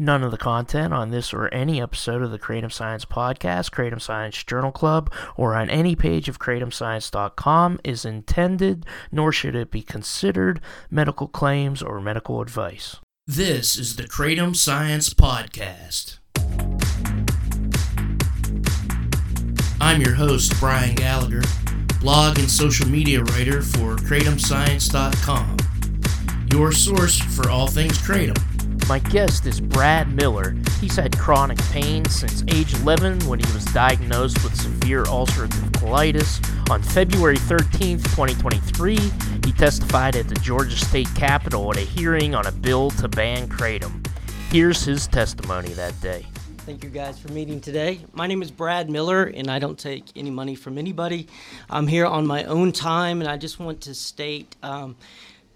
None of the content on this or any episode of the Kratom Science Podcast, Kratom Science Journal Club, or on any page of kratomscience.com is intended, nor should it be considered, medical claims or medical advice. This is the Kratom Science Podcast. I'm your host, Brian Gallagher, blog and social media writer for kratomscience.com, your source for all things Kratom. My guest is Brad Miller. He's had chronic pain since age 11 when he was diagnosed with severe ulcerative colitis. On February 13, 2023, he testified at the Georgia State Capitol at a hearing on a bill to ban kratom. Here's his testimony that day. Thank you guys for meeting today. My name is Brad Miller, and I don't take any money from anybody. I'm here on my own time, and I just want to state um,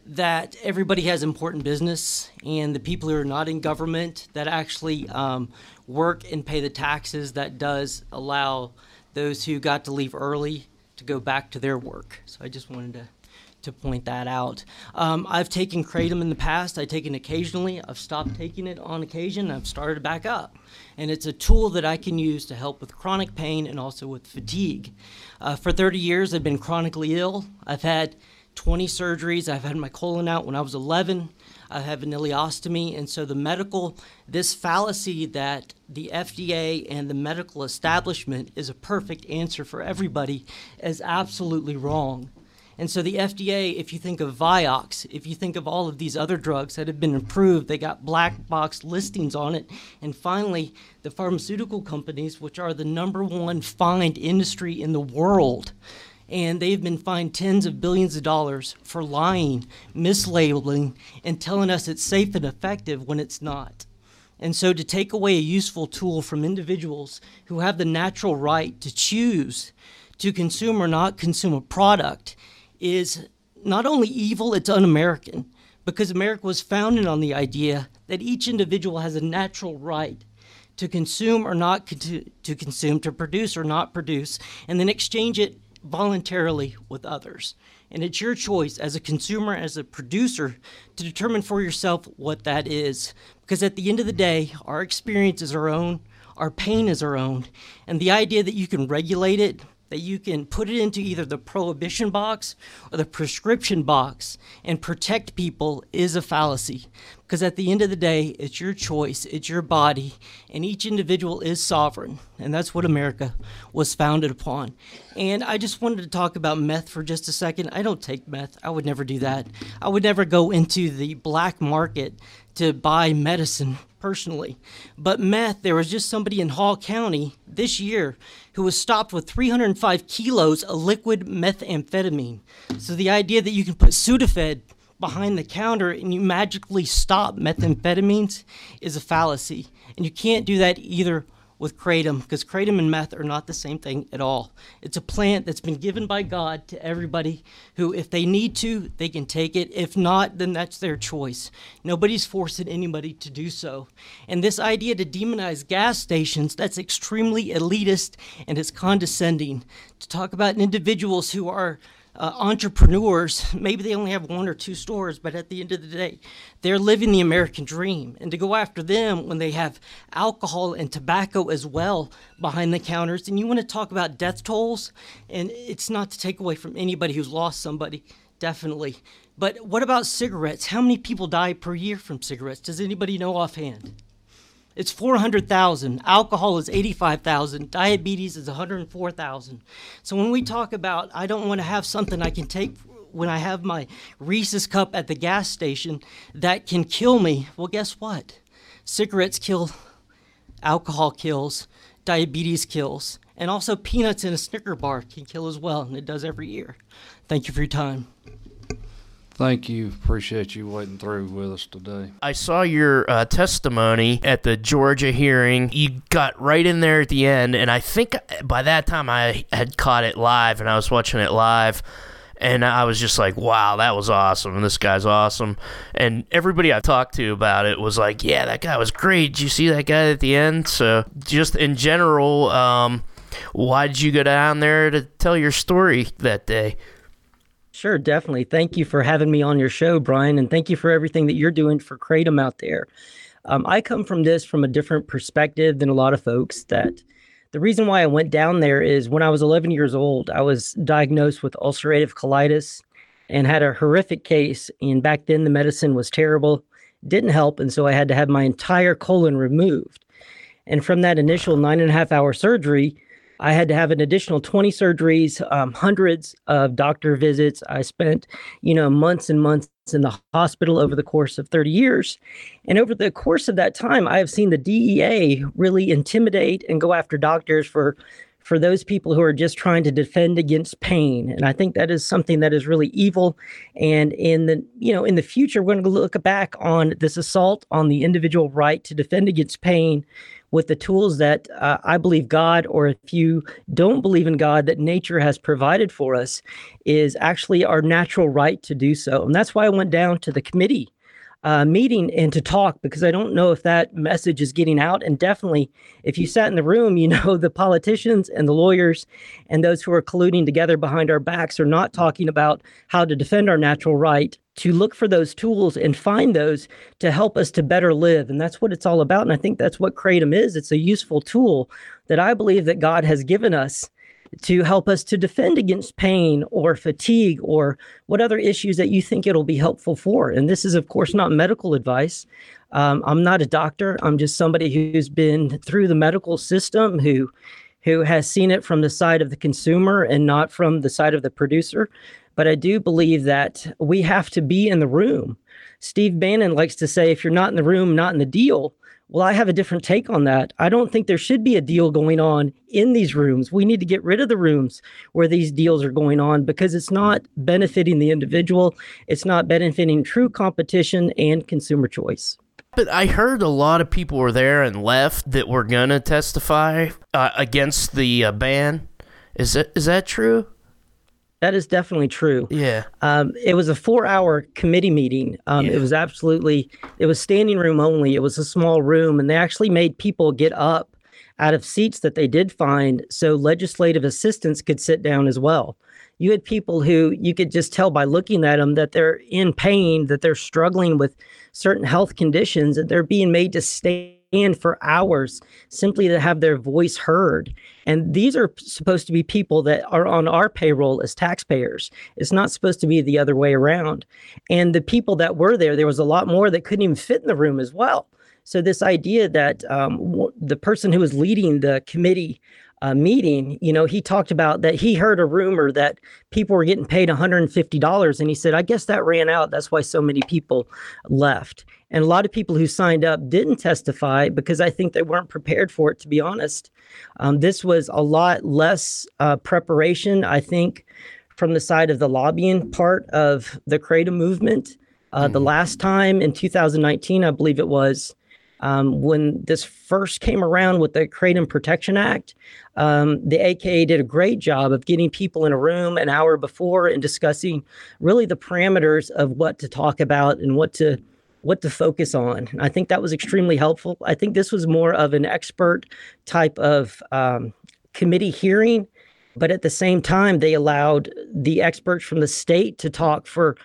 that everybody has important business, and the people who are not in government that actually um, work and pay the taxes that does allow those who got to leave early to go back to their work. So I just wanted to to point that out. Um, I've taken kratom in the past. I take it occasionally. I've stopped taking it on occasion. I've started back up, and it's a tool that I can use to help with chronic pain and also with fatigue. Uh, for 30 years, I've been chronically ill. I've had 20 surgeries. I've had my colon out when I was 11. I have an ileostomy. And so the medical, this fallacy that the FDA and the medical establishment is a perfect answer for everybody is absolutely wrong. And so the FDA, if you think of Vioxx, if you think of all of these other drugs that have been approved, they got black box listings on it. And finally, the pharmaceutical companies, which are the number one fined industry in the world, and they've been fined tens of billions of dollars for lying, mislabeling, and telling us it's safe and effective when it's not. And so, to take away a useful tool from individuals who have the natural right to choose to consume or not consume a product is not only evil, it's un American, because America was founded on the idea that each individual has a natural right to consume or not to, to consume, to produce or not produce, and then exchange it voluntarily with others. And it's your choice as a consumer, as a producer, to determine for yourself what that is. Because at the end of the day, our experience is our own, our pain is our own. And the idea that you can regulate it that you can put it into either the prohibition box or the prescription box and protect people is a fallacy. Because at the end of the day, it's your choice, it's your body, and each individual is sovereign. And that's what America was founded upon. And I just wanted to talk about meth for just a second. I don't take meth, I would never do that. I would never go into the black market to buy medicine personally. But meth, there was just somebody in Hall County this year who was stopped with 305 kilos of liquid methamphetamine. So the idea that you can put Sudafed behind the counter and you magically stop methamphetamines is a fallacy. And you can't do that either with kratom because kratom and meth are not the same thing at all. It's a plant that's been given by God to everybody who, if they need to, they can take it. If not, then that's their choice. Nobody's forcing anybody to do so. And this idea to demonize gas stations, that's extremely elitist and it's condescending. To talk about individuals who are uh, entrepreneurs, maybe they only have one or two stores, but at the end of the day, they're living the American dream. And to go after them when they have alcohol and tobacco as well behind the counters, and you want to talk about death tolls, and it's not to take away from anybody who's lost somebody, definitely. But what about cigarettes? How many people die per year from cigarettes? Does anybody know offhand? It's 400,000. Alcohol is 85,000. Diabetes is 104,000. So when we talk about I don't want to have something I can take when I have my Reese's cup at the gas station that can kill me, well, guess what? Cigarettes kill, alcohol kills, diabetes kills, and also peanuts in a Snicker bar can kill as well, and it does every year. Thank you for your time. Thank you. Appreciate you waiting through with us today. I saw your uh, testimony at the Georgia hearing. You got right in there at the end, and I think by that time I had caught it live and I was watching it live. And I was just like, wow, that was awesome. This guy's awesome. And everybody I talked to about it was like, yeah, that guy was great. Did you see that guy at the end? So, just in general, um, why did you go down there to tell your story that day? Sure, definitely. Thank you for having me on your show, Brian, and thank you for everything that you're doing for Kratom out there. Um, I come from this from a different perspective than a lot of folks. That the reason why I went down there is when I was 11 years old, I was diagnosed with ulcerative colitis and had a horrific case. And back then, the medicine was terrible, didn't help. And so I had to have my entire colon removed. And from that initial nine and a half hour surgery, I had to have an additional 20 surgeries, um, hundreds of doctor visits. I spent, you know, months and months in the hospital over the course of 30 years. And over the course of that time, I have seen the DEA really intimidate and go after doctors for for those people who are just trying to defend against pain and i think that is something that is really evil and in the you know in the future we're going to look back on this assault on the individual right to defend against pain with the tools that uh, I believe God, or if you don't believe in God, that nature has provided for us, is actually our natural right to do so. And that's why I went down to the committee uh, meeting and to talk because I don't know if that message is getting out. And definitely, if you sat in the room, you know the politicians and the lawyers and those who are colluding together behind our backs are not talking about how to defend our natural right to look for those tools and find those to help us to better live. And that's what it's all about. And I think that's what Kratom is. It's a useful tool that I believe that God has given us to help us to defend against pain or fatigue or what other issues that you think it'll be helpful for. And this is, of course, not medical advice. Um, I'm not a doctor. I'm just somebody who's been through the medical system who who has seen it from the side of the consumer and not from the side of the producer. But I do believe that we have to be in the room. Steve Bannon likes to say, if you're not in the room, not in the deal. Well, I have a different take on that. I don't think there should be a deal going on in these rooms. We need to get rid of the rooms where these deals are going on because it's not benefiting the individual, it's not benefiting true competition and consumer choice. But I heard a lot of people were there and left that were going to testify uh, against the uh, ban. Is that is that true? That is definitely true. Yeah. Um, it was a four-hour committee meeting. Um, yeah. It was absolutely. It was standing room only. It was a small room, and they actually made people get up out of seats that they did find, so legislative assistants could sit down as well. You had people who you could just tell by looking at them that they're in pain, that they're struggling with certain health conditions, and they're being made to stay stand for hours simply to have their voice heard. And these are supposed to be people that are on our payroll as taxpayers. It's not supposed to be the other way around. And the people that were there, there was a lot more that couldn't even fit in the room as well. So, this idea that um, the person who was leading the committee uh, meeting, you know, he talked about that he heard a rumor that people were getting paid $150. And he said, I guess that ran out. That's why so many people left. And a lot of people who signed up didn't testify because I think they weren't prepared for it, to be honest. Um, this was a lot less uh, preparation, I think, from the side of the lobbying part of the Kratom movement. Uh, mm-hmm. The last time in 2019, I believe it was, um, when this first came around with the Kratom Protection Act, um, the AKA did a great job of getting people in a room an hour before and discussing really the parameters of what to talk about and what to what to focus on. I think that was extremely helpful. I think this was more of an expert type of um, committee hearing, but at the same time, they allowed the experts from the state to talk for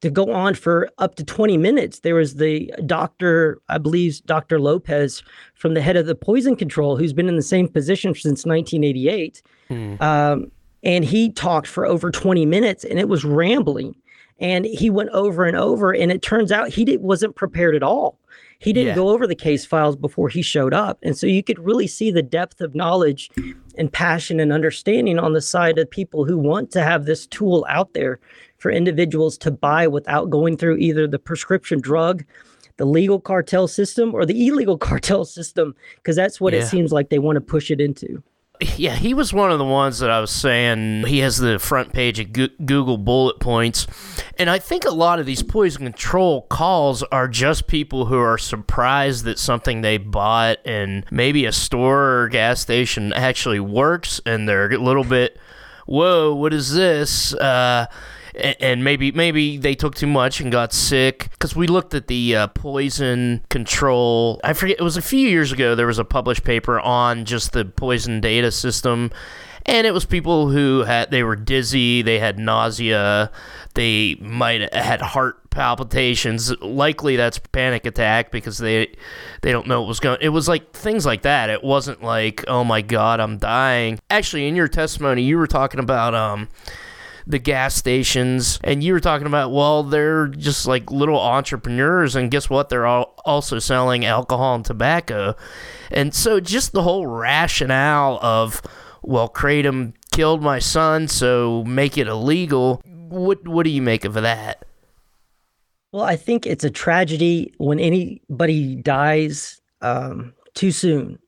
to go on for up to 20 minutes. There was the doctor, I believe, Dr. Lopez from the head of the poison control, who's been in the same position since 1988. Mm. Um, and he talked for over 20 minutes and it was rambling and he went over and over and it turns out he did, wasn't prepared at all he didn't yeah. go over the case files before he showed up and so you could really see the depth of knowledge and passion and understanding on the side of people who want to have this tool out there for individuals to buy without going through either the prescription drug the legal cartel system or the illegal cartel system because that's what yeah. it seems like they want to push it into yeah, he was one of the ones that I was saying. He has the front page of Google bullet points. And I think a lot of these poison control calls are just people who are surprised that something they bought and maybe a store or gas station actually works and they're a little bit, whoa, what is this? Uh, and maybe maybe they took too much and got sick because we looked at the uh, poison control i forget it was a few years ago there was a published paper on just the poison data system and it was people who had they were dizzy, they had nausea, they might have had heart palpitations. Likely that's panic attack because they they don't know what was going. It was like things like that. It wasn't like oh my god I'm dying. Actually, in your testimony, you were talking about um the gas stations and you were talking about well they're just like little entrepreneurs and guess what? They're all also selling alcohol and tobacco. And so just the whole rationale of well kratom killed my son so make it illegal what what do you make of that? Well i think it's a tragedy when anybody dies um, too soon.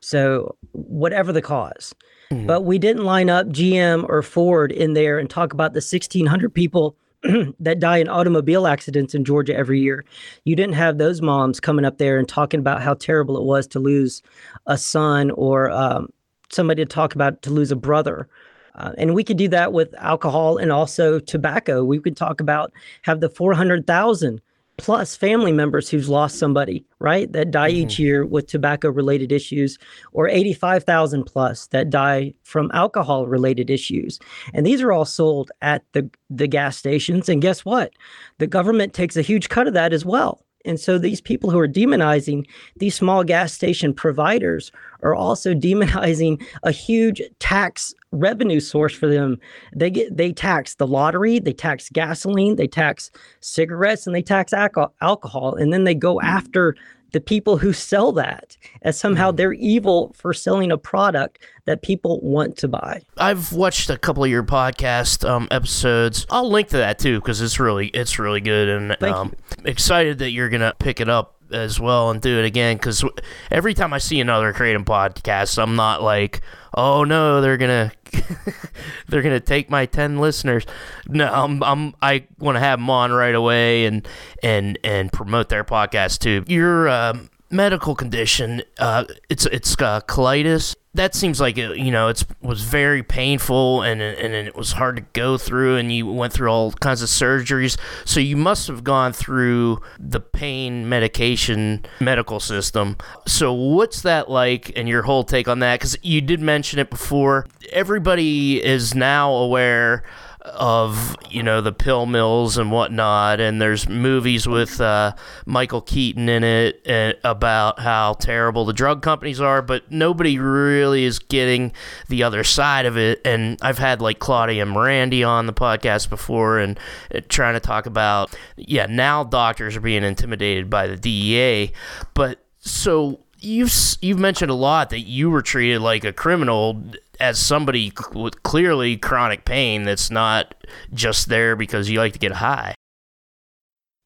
So whatever the cause Mm-hmm. But we didn't line up GM or Ford in there and talk about the 1,600 people that die in automobile accidents in Georgia every year. You didn't have those moms coming up there and talking about how terrible it was to lose a son or um, somebody to talk about to lose a brother. Uh, and we could do that with alcohol and also tobacco. We could talk about have the 400,000 plus family members who's lost somebody, right? That die mm-hmm. each year with tobacco related issues, or 85,000 plus that die from alcohol related issues. And these are all sold at the, the gas stations. And guess what? The government takes a huge cut of that as well. And so these people who are demonizing these small gas station providers are also demonizing a huge tax revenue source for them. They get they tax the lottery, they tax gasoline, they tax cigarettes, and they tax alcohol, and then they go after the people who sell that as somehow mm-hmm. they're evil for selling a product that people want to buy. I've watched a couple of your podcast um, episodes. I'll link to that too because it's really it's really good and um, excited that you're gonna pick it up as well and do it again because every time I see another Kratom podcast, I'm not like, oh no, they're gonna they're gonna take my ten listeners. No, I'm, I'm I want to have them on right away and and and promote their podcast too. Your um, medical condition, uh, it's it's uh, colitis that seems like it, you know it was very painful and and it was hard to go through and you went through all kinds of surgeries. So you must have gone through the pain medication medical system. So what's that like and your whole take on that? Because you did mention it before. Everybody is now aware of you know the pill mills and whatnot, and there's movies with uh, Michael Keaton in it about how terrible the drug companies are, but nobody really is getting the other side of it. And I've had like Claudia Merandi on the podcast before, and uh, trying to talk about yeah now doctors are being intimidated by the DEA, but so you've you've mentioned a lot that you were treated like a criminal as somebody with clearly chronic pain that's not just there because you like to get high.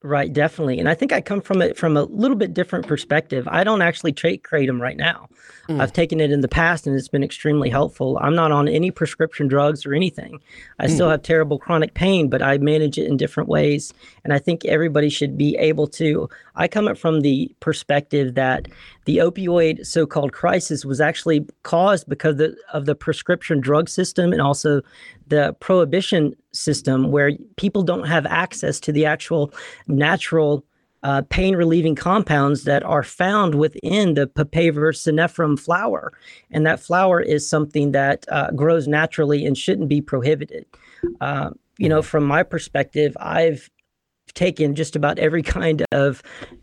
Right, definitely. And I think I come from it from a little bit different perspective. I don't actually take kratom right now. Mm. I've taken it in the past and it's been extremely helpful. I'm not on any prescription drugs or anything. I mm. still have terrible chronic pain, but I manage it in different ways. And I think everybody should be able to. I come it from the perspective that the opioid so-called crisis was actually caused because of the, of the prescription drug system and also the prohibition system where people don't have access to the actual natural uh, pain relieving compounds that are found within the papaver somniferum flower. And that flower is something that uh, grows naturally and shouldn't be prohibited. Uh, you know, from my perspective, I've taken just about every kind of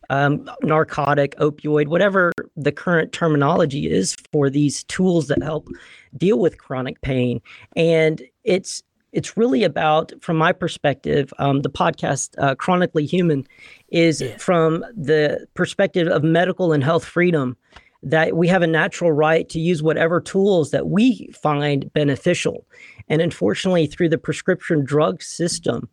um, narcotic, opioid, whatever the current terminology is for these tools that help deal with chronic pain. And it's it's really about, from my perspective, um, the podcast uh, Chronically Human is yeah. from the perspective of medical and health freedom that we have a natural right to use whatever tools that we find beneficial. And unfortunately, through the prescription drug system,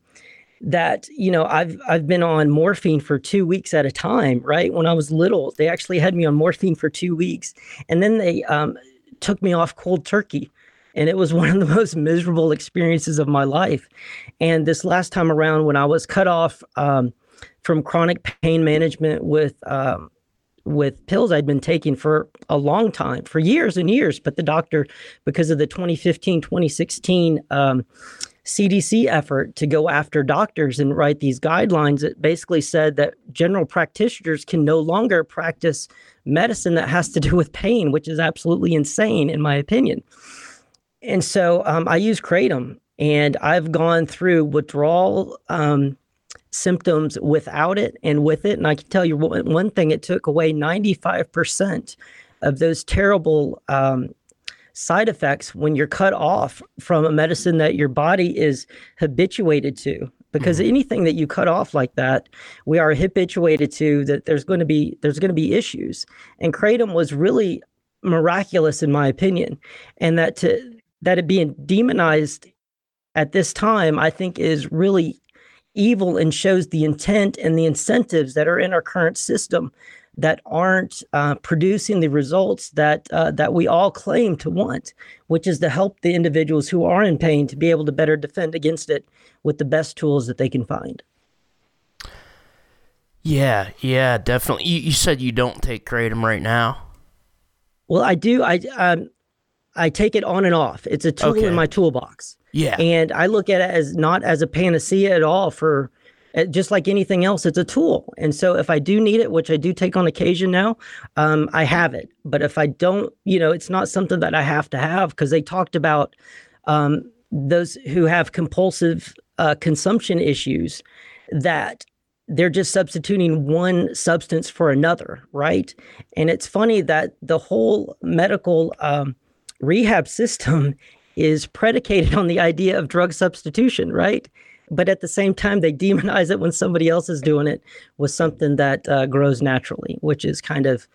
that you know I've I've been on morphine for 2 weeks at a time right when I was little they actually had me on morphine for 2 weeks and then they um, took me off cold turkey and it was one of the most miserable experiences of my life and this last time around when I was cut off um, from chronic pain management with um, with pills I'd been taking for a long time, for years and years. But the doctor, because of the 2015 2016 um, CDC effort to go after doctors and write these guidelines that basically said that general practitioners can no longer practice medicine that has to do with pain, which is absolutely insane, in my opinion. And so um, I use Kratom, and I've gone through withdrawal um, symptoms without it and with it. And I can tell you one, one thing: it took away ninety five percent of those terrible um, side effects when you're cut off from a medicine that your body is habituated to because mm-hmm. anything that you cut off like that we are habituated to that there's going to be there's going to be issues and kratom was really miraculous in my opinion and that to that it being demonized at this time i think is really evil and shows the intent and the incentives that are in our current system that aren't uh, producing the results that uh, that we all claim to want, which is to help the individuals who are in pain to be able to better defend against it with the best tools that they can find. Yeah, yeah, definitely. You, you said you don't take kratom right now. Well, I do. I um, I take it on and off. It's a tool okay. in my toolbox. Yeah, and I look at it as not as a panacea at all for uh, just like anything else, it's a tool. And so if I do need it, which I do take on occasion now, um, I have it. But if I don't, you know, it's not something that I have to have because they talked about um, those who have compulsive uh, consumption issues that they're just substituting one substance for another, right? And it's funny that the whole medical um, rehab system is predicated on the idea of drug substitution, right? but at the same time they demonize it when somebody else is doing it with something that uh, grows naturally which is kind of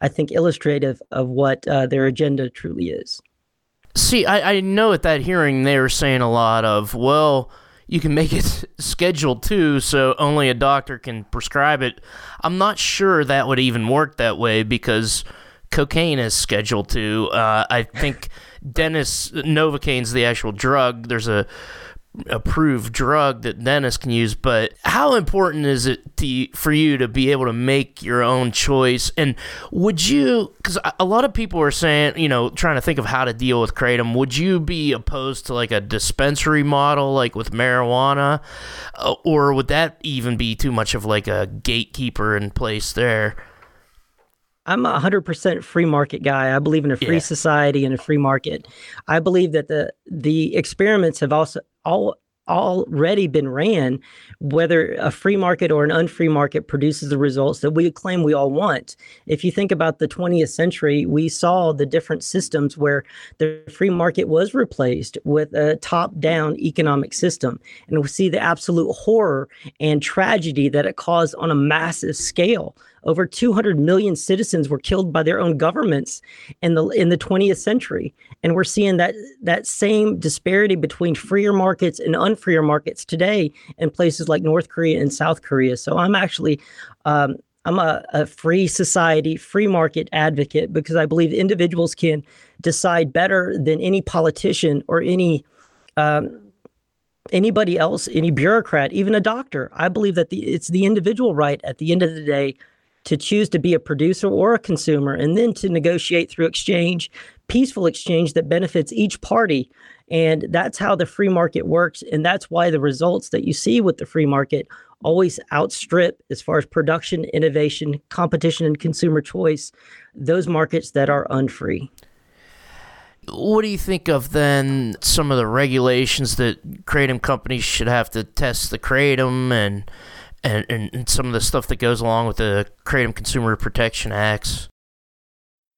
i think illustrative of what uh, their agenda truly is see I, I know at that hearing they were saying a lot of well you can make it scheduled too so only a doctor can prescribe it i'm not sure that would even work that way because cocaine is scheduled to uh, i think dennis novocaine's the actual drug. There's a approved drug that dentists can use but how important is it to, for you to be able to make your own choice? And would you because a lot of people are saying you know trying to think of how to deal with kratom would you be opposed to like a dispensary model like with marijuana? Uh, or would that even be too much of like a gatekeeper in place there I'm a hundred percent free market guy. I believe in a free yeah. society and a free market. I believe that the the experiments have also all already been ran, whether a free market or an unfree market produces the results that we claim we all want. If you think about the 20th century, we saw the different systems where the free market was replaced with a top down economic system. And we see the absolute horror and tragedy that it caused on a massive scale over 200 million citizens were killed by their own governments in the in the 20th century, and we're seeing that that same disparity between freer markets and unfreer markets today in places like North Korea and South Korea. So I'm actually um, I'm a, a, free society, free market advocate because I believe individuals can decide better than any politician or any um, anybody else, any bureaucrat, even a doctor. I believe that the, it's the individual right at the end of the day to choose to be a producer or a consumer, and then to negotiate through exchange, peaceful exchange that benefits each party. And that's how the free market works. And that's why the results that you see with the free market always outstrip, as far as production, innovation, competition, and consumer choice, those markets that are unfree. What do you think of then some of the regulations that kratom companies should have to test the kratom and and, and, and some of the stuff that goes along with the Kratom Consumer Protection Acts?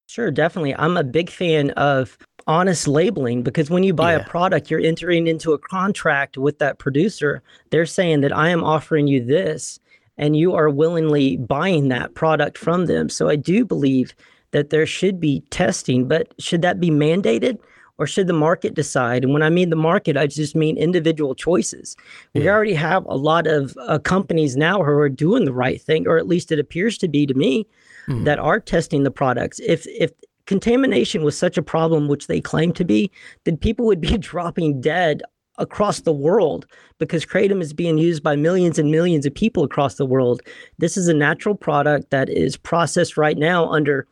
Sure, definitely. I'm a big fan of honest labeling because when you buy yeah. a product, you're entering into a contract with that producer. They're saying that I am offering you this, and you are willingly buying that product from them. So I do believe that there should be testing, but should that be mandated? Or should the market decide? And when I mean the market, I just mean individual choices. Yeah. We already have a lot of uh, companies now who are doing the right thing, or at least it appears to be to me, mm. that are testing the products. If if contamination was such a problem, which they claim to be, then people would be dropping dead across the world because kratom is being used by millions and millions of people across the world. This is a natural product that is processed right now under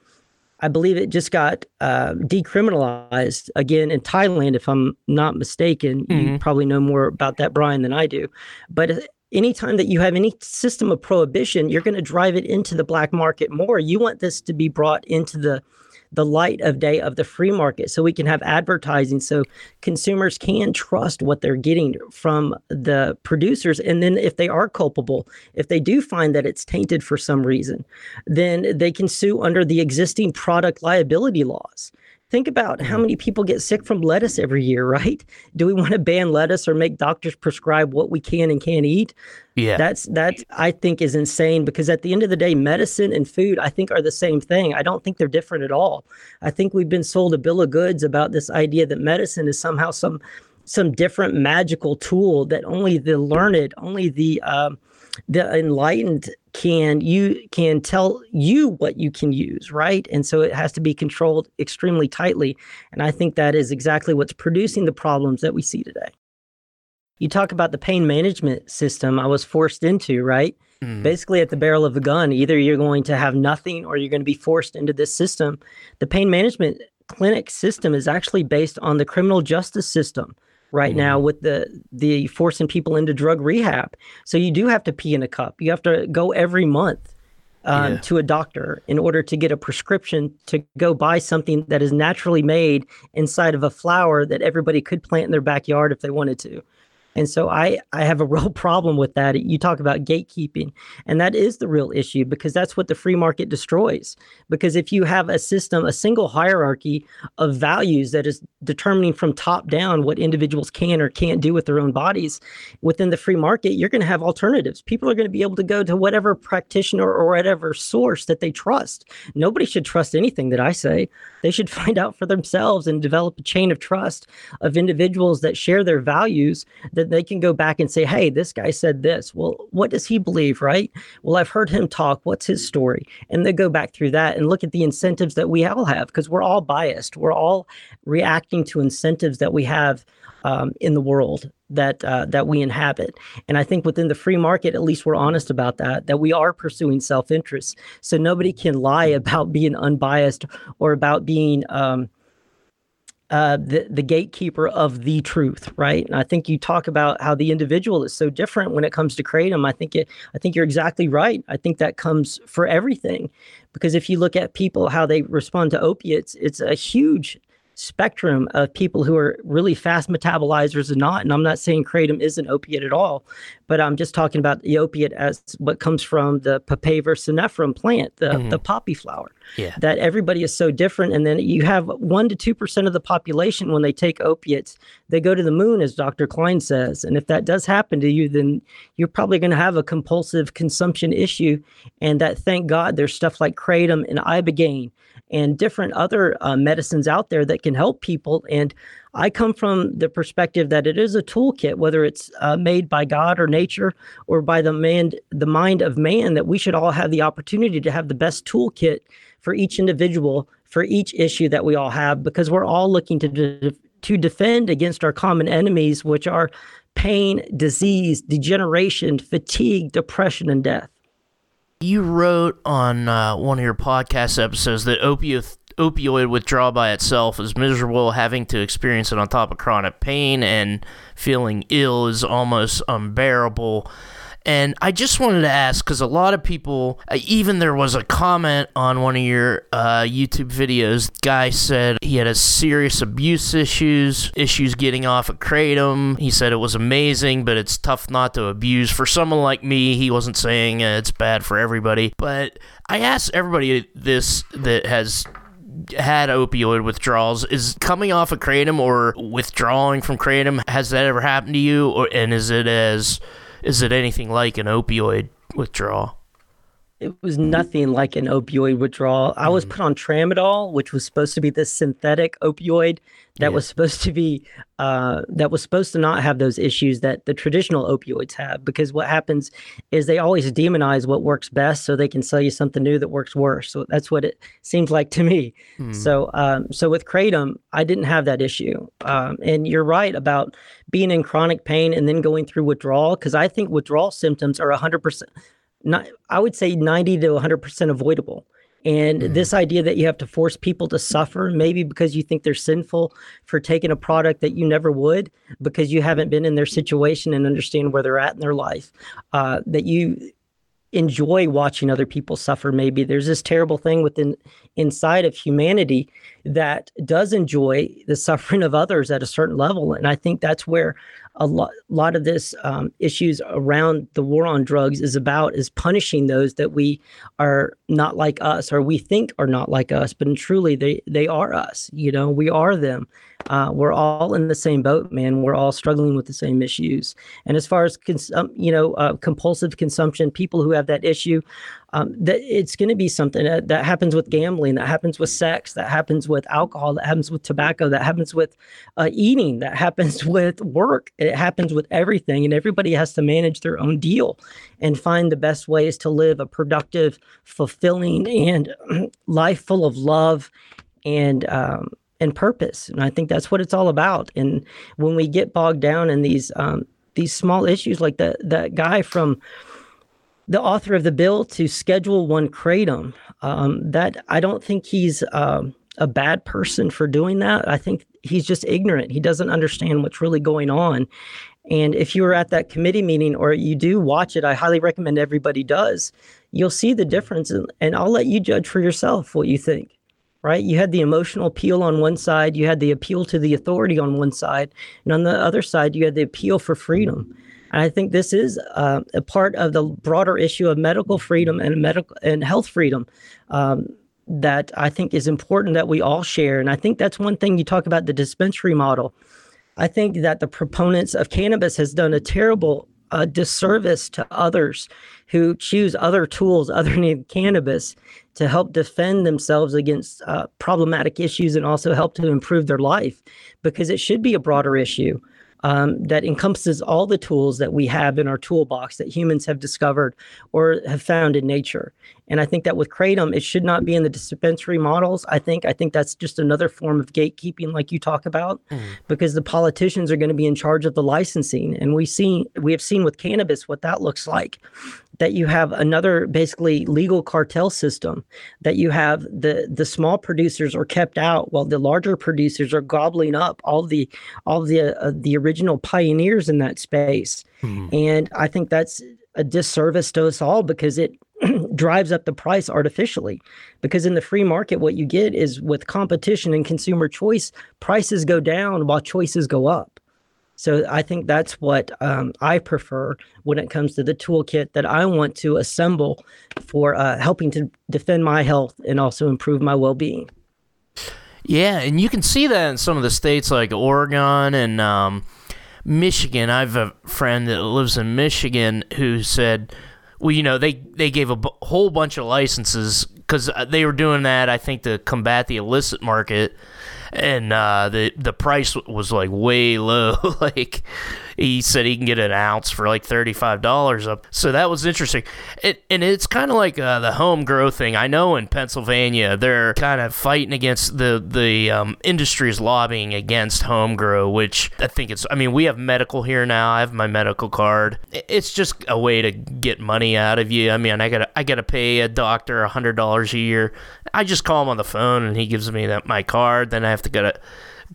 I believe it just got uh, decriminalized again in Thailand, if I'm not mistaken. Mm-hmm. You probably know more about that, Brian, than I do. But uh, anytime that you have any system of prohibition, you're going to drive it into the black market more. You want this to be brought into the the light of day of the free market so we can have advertising so consumers can trust what they're getting from the producers. And then if they are culpable if they do find that it's tainted for some reason then they can sue under the existing product liability laws Think about how mm-hmm. many people get sick from lettuce every year, right? Do we want to ban lettuce or make doctors prescribe what we can and can't eat? Yeah. That's that I think is insane because at the end of the day, medicine and food I think are the same thing. I don't think they're different at all. I think we've been sold a bill of goods about this idea that medicine is somehow some some different magical tool that only the learned, only the um, the enlightened can you can tell you what you can use right? And so it has to be controlled extremely tightly. And i think that is exactly what's producing the problems that we see today. You talk about the pain management system i was forced into right? Mm. basically at the barrel of a gun either you're going to have nothing or you're going to be forced into this system. The pain management clinic system is actually based on the criminal justice system right mm-hmm. now with the the forcing people into drug rehab. So you do have to pee in a cup. You have to go every month um, yeah. to a doctor in order to get a prescription to go buy something that is naturally made inside of a flower that everybody could plant in their backyard if they wanted to. And so I, I have a real problem with that. You talk about gatekeeping, and that is the real issue because that's what the free market destroys. Because if you have a system, a single hierarchy of values that is determining from top down what individuals can or can't do with their own bodies within the free market, you're going to have alternatives. People are going to be able to go to whatever practitioner or whatever source that they trust. Nobody should trust anything that I say. They should find out for themselves and develop a chain of trust of individuals that share their values that they can go back and say, hey, this guy said this. Well, what does he believe, right? Well, I've heard him talk. What's his story? And they go back through that and look at the incentives that we all have because we're all biased. We're all reacting to incentives that we have um, in the world that uh, that we inhabit. And I think within the free market, at least we're honest about that. That we are pursuing self interest. So nobody can lie about being unbiased or about being um, uh, the the gatekeeper of the truth, right? And I think you talk about how the individual is so different when it comes to kratom. I think it. I think you're exactly right. I think that comes for everything, because if you look at people how they respond to opiates, it's a huge spectrum of people who are really fast metabolizers and not. And I'm not saying kratom is an opiate at all, but I'm just talking about the opiate as what comes from the Papaver somniferum plant, the, mm-hmm. the poppy flower. Yeah. That everybody is so different. And then you have 1% to 2% of the population when they take opiates, they go to the moon, as Dr. Klein says. And if that does happen to you, then you're probably going to have a compulsive consumption issue. And that, thank God, there's stuff like kratom and ibogaine and different other uh, medicines out there that can help people. And I come from the perspective that it is a toolkit, whether it's uh, made by God or nature or by the man, the mind of man, that we should all have the opportunity to have the best toolkit for each individual for each issue that we all have, because we're all looking to de- to defend against our common enemies, which are pain, disease, degeneration, fatigue, depression, and death you wrote on uh, one of your podcast episodes that opioid opioid withdrawal by itself is miserable. Having to experience it on top of chronic pain and feeling ill is almost unbearable. And I just wanted to ask because a lot of people, uh, even there was a comment on one of your uh, YouTube videos. Guy said he had a serious abuse issues, issues getting off of kratom. He said it was amazing, but it's tough not to abuse. For someone like me, he wasn't saying uh, it's bad for everybody. But I asked everybody this that has had opioid withdrawals is coming off of kratom or withdrawing from kratom has that ever happened to you or and is it as is it anything like an opioid withdrawal? It was nothing like an opioid withdrawal. I was mm. put on tramadol, which was supposed to be this synthetic opioid that yeah. was supposed to be uh, that was supposed to not have those issues that the traditional opioids have. Because what happens is they always demonize what works best, so they can sell you something new that works worse. So that's what it seems like to me. Mm. So um, so with kratom, I didn't have that issue. Um, and you're right about being in chronic pain and then going through withdrawal because I think withdrawal symptoms are 100 percent. Not, I would say 90 to 100 percent avoidable. And mm this idea that you have to force people to suffer, maybe because you think they're sinful for taking a product that you never would, because you haven't been in their situation and understand where they're at in their life, uh, that you enjoy watching other people suffer maybe. There's this terrible thing within inside of humanity that does enjoy the suffering of others at a certain level. And i think that's where a lot, lot of this um, issues around the war on drugs is about is punishing those that we are not like us or we think are not like us but truly they they are us you know we are them uh, we're all in the same boat, man. We're all struggling with the same issues. And as far as cons- um, you know, uh, compulsive consumption, people who have that issue, um, that it's going to be something that, that, happens with gambling, that happens with sex, that happens with alcohol, that happens with tobacco, that happens with uh, eating, that happens with work. It happens with everything, and everybody has to manage their own deal and find the best ways to live a productive, fulfilling, and life full of love and um, and purpose. And I think that's what it's all about. And when we get bogged down in these um, these small issues, like that that guy from the author of the bill to schedule one kratom, um, that I don't think he's um, a bad person for doing that. I think he's just ignorant. He doesn't understand what's really going on. And if you were at that committee meeting or you do watch it, I highly recommend everybody does. You'll see the difference, and, and I'll let you judge for yourself what you think right? You had the emotional appeal on one side, you had the appeal to the authority on one side, and on the other side, you had the appeal for freedom. And I think this is uh, a part of the broader issue of medical freedom and medical and health freedom um, that I think is important that we all share. And I think that's one thing you talk about the dispensary model. I think that the proponents of cannabis has done a terrible uh, disservice to others who choose other tools other than cannabis to help defend themselves against uh, problematic issues and also help to improve their life because it should be a broader issue um, that encompasses all the tools that we have in our toolbox that humans have discovered or have found in nature. And I think that with kratom, it should not be in the dispensary models. I think I think that's just another form of gatekeeping, like you talk about, mm. because the politicians are going to be in charge of the licensing, and we see we have seen with cannabis what that looks like. That you have another basically legal cartel system. That you have the the small producers are kept out while the larger producers are gobbling up all the all the uh, the original pioneers in that space. Mm. And I think that's a disservice to us all because it drives up the price artificially because in the free market what you get is with competition and consumer choice prices go down while choices go up so i think that's what um, i prefer when it comes to the toolkit that i want to assemble for uh, helping to defend my health and also improve my well-being yeah and you can see that in some of the states like oregon and um, michigan i have a friend that lives in michigan who said well, you know, they they gave a b- whole bunch of licenses because uh, they were doing that. I think to combat the illicit market, and uh, the the price was like way low. like he said he can get an ounce for like $35 up. So that was interesting. It, and it's kind of like uh, the home grow thing. I know in Pennsylvania, they're kind of fighting against the, the um, industry is lobbying against home grow, which I think it's, I mean, we have medical here now. I have my medical card. It's just a way to get money out of you. I mean, I gotta, I gotta pay a doctor $100 a year. I just call him on the phone and he gives me that, my card. Then I have to go to,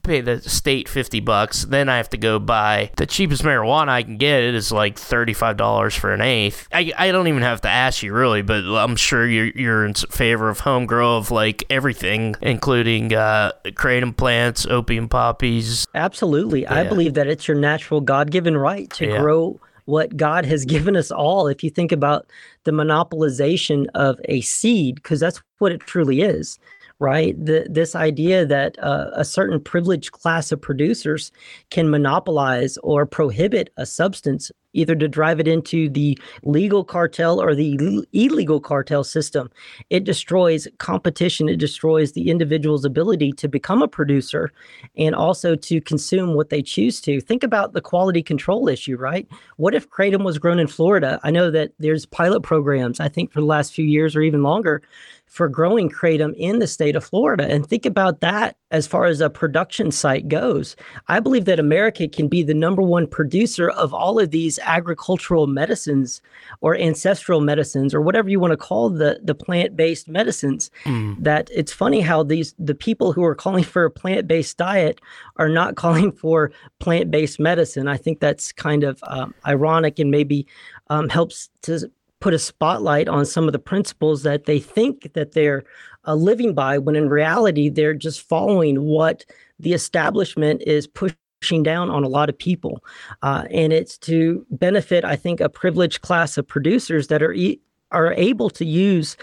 pay the state 50 bucks. Then I have to go buy the cheapest marijuana I can get. It is like $35 for an eighth. I, I don't even have to ask you really, but I'm sure you're, you're in favor of home grow of like everything, including uh, kratom plants, opium poppies. Absolutely. Yeah. I believe that it's your natural God given right to yeah. grow what God has given us all. If you think about the monopolization of a seed, because that's what it truly is right? The, this idea that uh, a certain privileged class of producers can monopolize or prohibit a substance either to drive it into the legal cartel or the illegal cartel system. It destroys competition, it destroys the individual's ability to become a producer and also to consume what they choose to. Think about the quality control issue, right? What if Kratom was grown in Florida? I know that there's pilot programs, I think for the last few years or even longer, for growing kratom in the state of Florida. And think about that as far as a production site goes. I believe that America can be the number one producer of all of these agricultural medicines or ancestral medicines or whatever you want to call the the plant-based medicines. Mm. That it's funny how these the people who are calling for a plant-based diet are not calling for plant-based medicine. I think that's kind of um, ironic and maybe um, helps to put a spotlight on some of the principles that they think that they're uh, living by, when in reality they're just following what the establishment is pushing down on a lot of people. Uh, and it's to benefit, I think, a privileged class of producers that are e- are able to use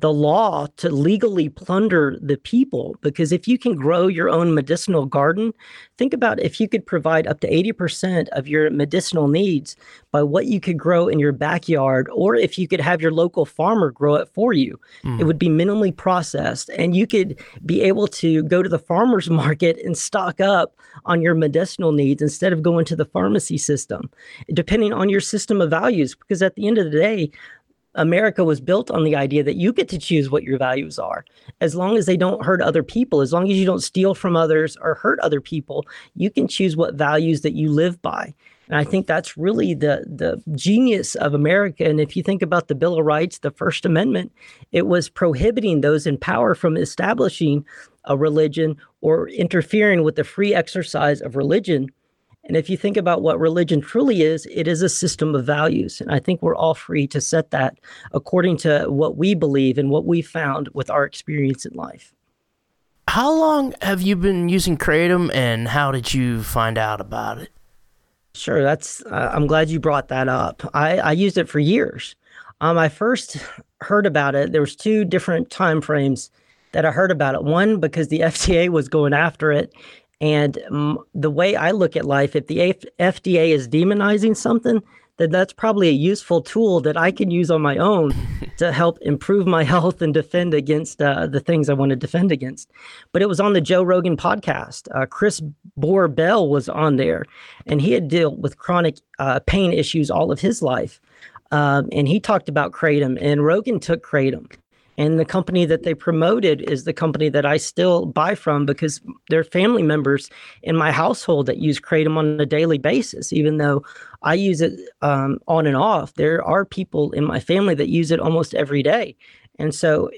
the law to legally plunder the people. Because if you can grow your own medicinal garden, think about if you could provide up to 80% of your medicinal needs by what you could grow in your backyard, or if you could have your local farmer grow it for you, mm. it would be minimally processed. And you could be able to go to the farmer's market and stock up on your medicinal needs instead of going to the pharmacy system, depending on your system of values. Because at the end of the day, America was built on the idea that you get to choose what your values are. As long as they don't hurt other people, as long as you don't steal from others or hurt other people, you can choose what values that you live by. And I think that's really the the genius of America. And if you think about the Bill of Rights, the First Amendment, it was prohibiting those in power from establishing a religion or interfering with the free exercise of religion and if you think about what religion truly is, it is a system of values. And I think we're all free to set that according to what we believe and what we found with our experience in life. How long have you been using Kratom and how did you find out about it? Sure, that's uh, I'm glad you brought that up. I, I used it for years. Um, I first heard about it. There was two different time frames that I heard about it. One because the FDA was going after it, and um, the way I look at life, if the F- FDA is demonizing something, then that's probably a useful tool that I can use on my own to help improve my health and defend against uh, the things I want to defend against. But it was on the Joe Rogan podcast. Uh, Chris Bore-Bell was on there, and he had dealt with chronic uh, pain issues all of his life. Um, and he talked about kratom, and Rogan took kratom. And the company that they promoted is the company that I still buy from because there are family members in my household that use Kratom on a daily basis, even though I use it um, on and off. There are people in my family that use it almost every day. And so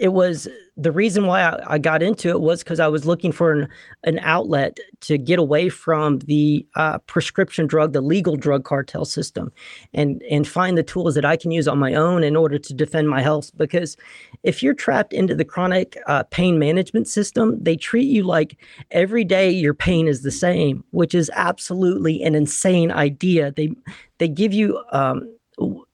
it was the reason why I, I got into it was because I was looking for an, an outlet to get away from the uh, prescription drug, the legal drug cartel system, and and find the tools that I can use on my own in order to defend my health. Because if you're trapped into the chronic uh, pain management system, they treat you like every day your pain is the same, which is absolutely an insane idea. They they give you um,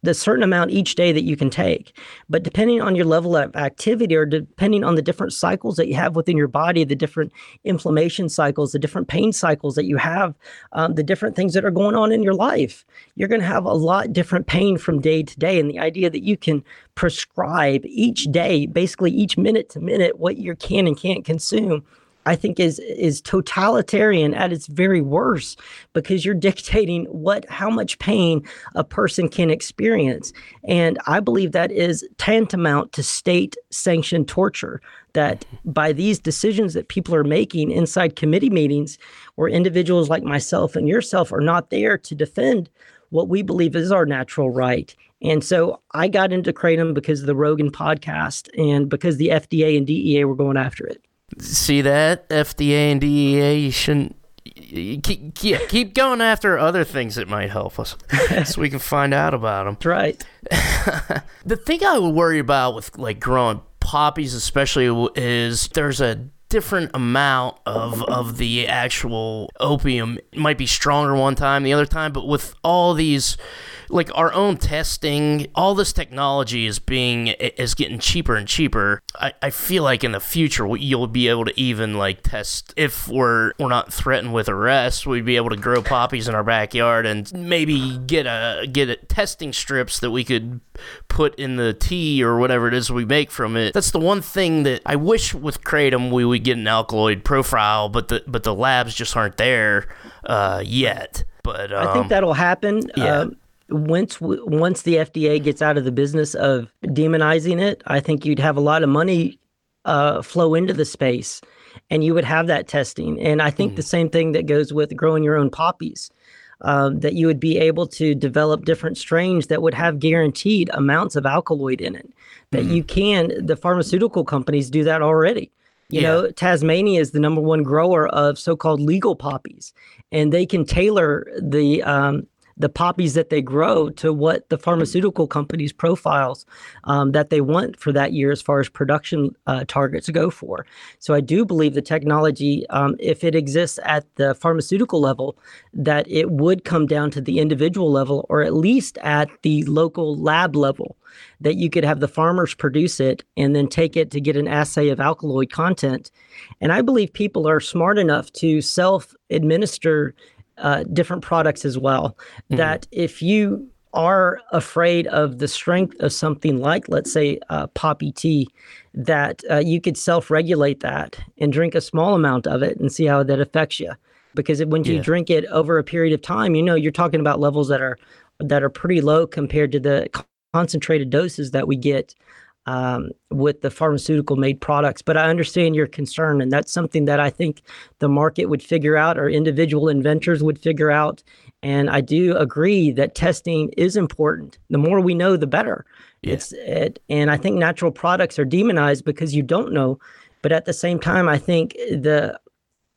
the certain amount each day that you can take. But depending on your level of activity or depending on the different cycles that you have within your body, the different inflammation cycles, the different pain cycles that you have, um, the different things that are going on in your life, you're going to have a lot different pain from day to day. And the idea that you can prescribe each day, basically each minute to minute, what you can and can't consume I think is is totalitarian at its very worst because you're dictating what how much pain a person can experience. And I believe that is tantamount to state sanctioned torture that mm-hmm. by these decisions that people are making inside committee meetings where individuals like myself and yourself are not there to defend what we believe is our natural right. And so I got into Kratom because of the Rogan podcast and because the FDA and DEA were going after it. See that FDA and DEA? You shouldn't. keep, keep, keep going after other things that might help us, so we can find out about them. That's right. the thing I would worry about with like growing poppies, especially, is there's a different amount of of the actual opium. It might be stronger one time, the other time, but with all these like our own testing, all this technology is being is getting cheaper and cheaper. I, I feel like in the future you'll be able to even like test if we're we're not threatened with arrest, we'd be able to grow poppies in our backyard and maybe get a get a testing strips that we could put in the tea or whatever it is we make from it. That's the one thing that I wish with kratom we would get an alkaloid profile, but the but the labs just aren't there uh, yet. But um, I think um, that'll happen. Yeah. Um, once once the FDA gets out of the business of demonizing it, I think you'd have a lot of money uh, flow into the space, and you would have that testing. And I think mm. the same thing that goes with growing your own poppies, um, that you would be able to develop different strains that would have guaranteed amounts of alkaloid in it. That mm. you can. The pharmaceutical companies do that already. You yeah. know, Tasmania is the number one grower of so-called legal poppies, and they can tailor the um, the poppies that they grow to what the pharmaceutical companies profiles um, that they want for that year as far as production uh, targets go for. So I do believe the technology, um, if it exists at the pharmaceutical level, that it would come down to the individual level or at least at the local lab level that you could have the farmers produce it and then take it to get an assay of alkaloid content. And I believe people are smart enough to self administer uh, different products as well. Mm-hmm. That if you are afraid of the strength of something like, let's say, uh, poppy tea, that uh, you could self regulate that and drink a small amount of it and see how that affects you. Because when you yeah. drink it over a period of time, you know, you're talking about levels that are that are pretty low compared to the concentrated doses that we get um, with the pharmaceutical made products. But I understand your concern, and that's something that I think the market would figure out or individual inventors would figure out. And I do agree that testing is important. The more we know, the better. Yeah. It's it, and I think natural products are demonized because you don't know. But at the same time, I think the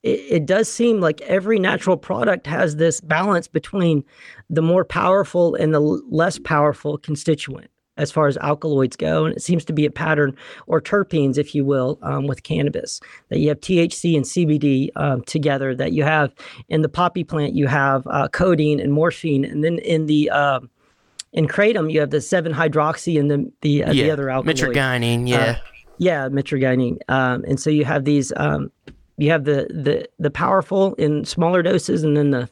it, it does seem like every natural product has this balance between the more powerful and the less powerful constituent as far as alkaloids go. And it seems to be a pattern, or terpenes, if you will, um, with cannabis, that you have THC and CBD um, together, that you have in the poppy plant, you have uh, codeine and morphine. And then in the uh, in kratom, you have the 7 hydroxy and the the, uh, yeah. the other alkaloid. Mitragynine, yeah. Uh, yeah, mitragynine. Um, and so you have these, um, you have the, the, the powerful in smaller doses and then the,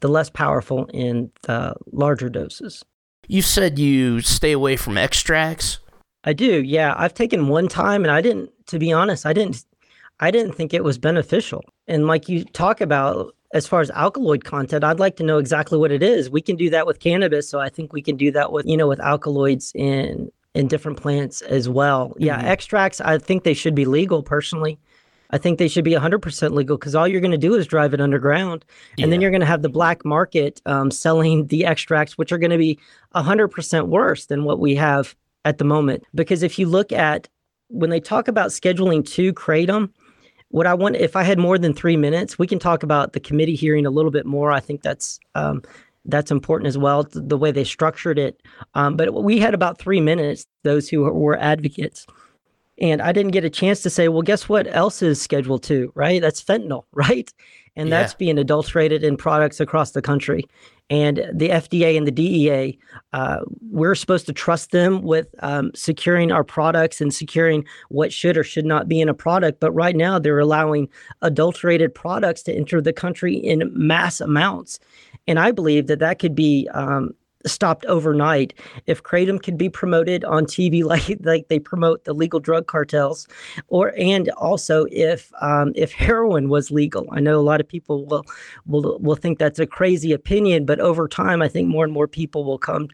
the less powerful in the larger doses. You said you stay away from extracts. I do. Yeah, I've taken one time, and I didn't. To be honest, I didn't. I didn't think it was beneficial. And like you talk about, as far as alkaloid content, I'd like to know exactly what it is. We can do that with cannabis, so I think we can do that with you know with alkaloids in in different plants as well. Yeah, mm-hmm. extracts. I think they should be legal personally. I think they should be 100% legal because all you're going to do is drive it underground. And yeah. then you're going to have the black market um, selling the extracts, which are going to be 100% worse than what we have at the moment. Because if you look at when they talk about scheduling to Kratom, what I want, if I had more than three minutes, we can talk about the committee hearing a little bit more. I think that's um, that's important as well, the way they structured it. Um, but we had about three minutes. Those who were advocates, and I didn't get a chance to say, well, guess what else is scheduled to, right? That's fentanyl, right? And yeah. that's being adulterated in products across the country. And the FDA and the DEA, uh, we're supposed to trust them with um, securing our products and securing what should or should not be in a product. But right now, they're allowing adulterated products to enter the country in mass amounts. And I believe that that could be um, stopped overnight. If kratom could be promoted on TV like like they promote the legal drug cartels, or and also if um, if heroin was legal, I know a lot of people will will will think that's a crazy opinion, but over time, I think more and more people will come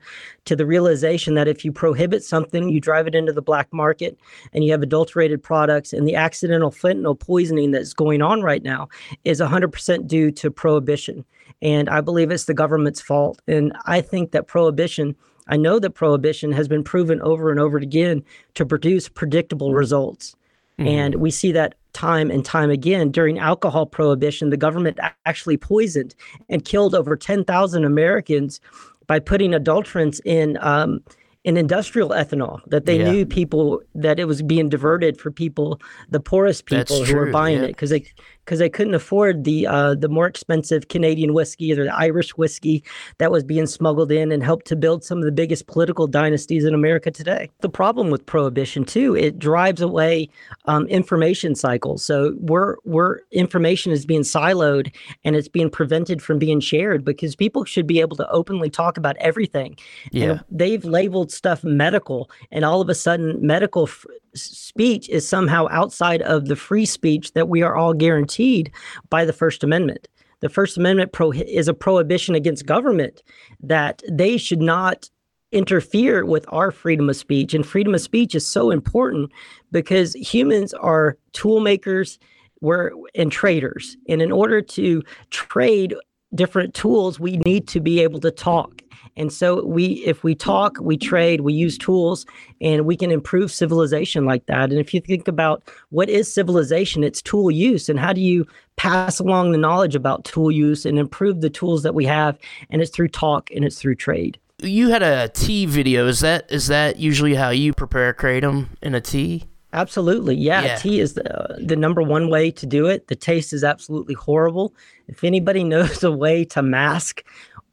to the realization that if you prohibit something, you drive it into the black market, and you have adulterated products, and the accidental fentanyl poisoning that's going on right now is 100% due to prohibition. And I believe it's the government's fault. And I think that prohibition, I know that prohibition has been proven over and over again to produce predictable results. Mm-hmm. And we see that time and time again. During alcohol prohibition, the government actually poisoned and killed over 10,000 Americans by putting adulterants in um, in industrial ethanol that they yeah. knew people that it was being diverted for people the poorest people That's who true, were buying yeah. it because they because they couldn't afford the uh, the more expensive Canadian whiskey or the Irish whiskey that was being smuggled in and helped to build some of the biggest political dynasties in America today. The problem with prohibition too, it drives away um, information cycles. So we're we're information is being siloed and it's being prevented from being shared because people should be able to openly talk about everything. Yeah, and they've labeled stuff medical, and all of a sudden medical f- speech is somehow outside of the free speech that we are all guaranteed by the First Amendment. The First Amendment pro- is a prohibition against government that they should not interfere with our freedom of speech. And freedom of speech is so important because humans are tool makers we're, and traders. And in order to trade different tools, we need to be able to talk And so we, if we talk, we trade, we use tools, and we can improve civilization like that. And if you think about what is civilization, it's tool use, and how do you pass along the knowledge about tool use and improve the tools that we have? And it's through talk and it's through trade. You had a tea video. Is that is that usually how you prepare kratom in a tea? Absolutely. Yeah, Yeah. tea is the, the number one way to do it. The taste is absolutely horrible. If anybody knows a way to mask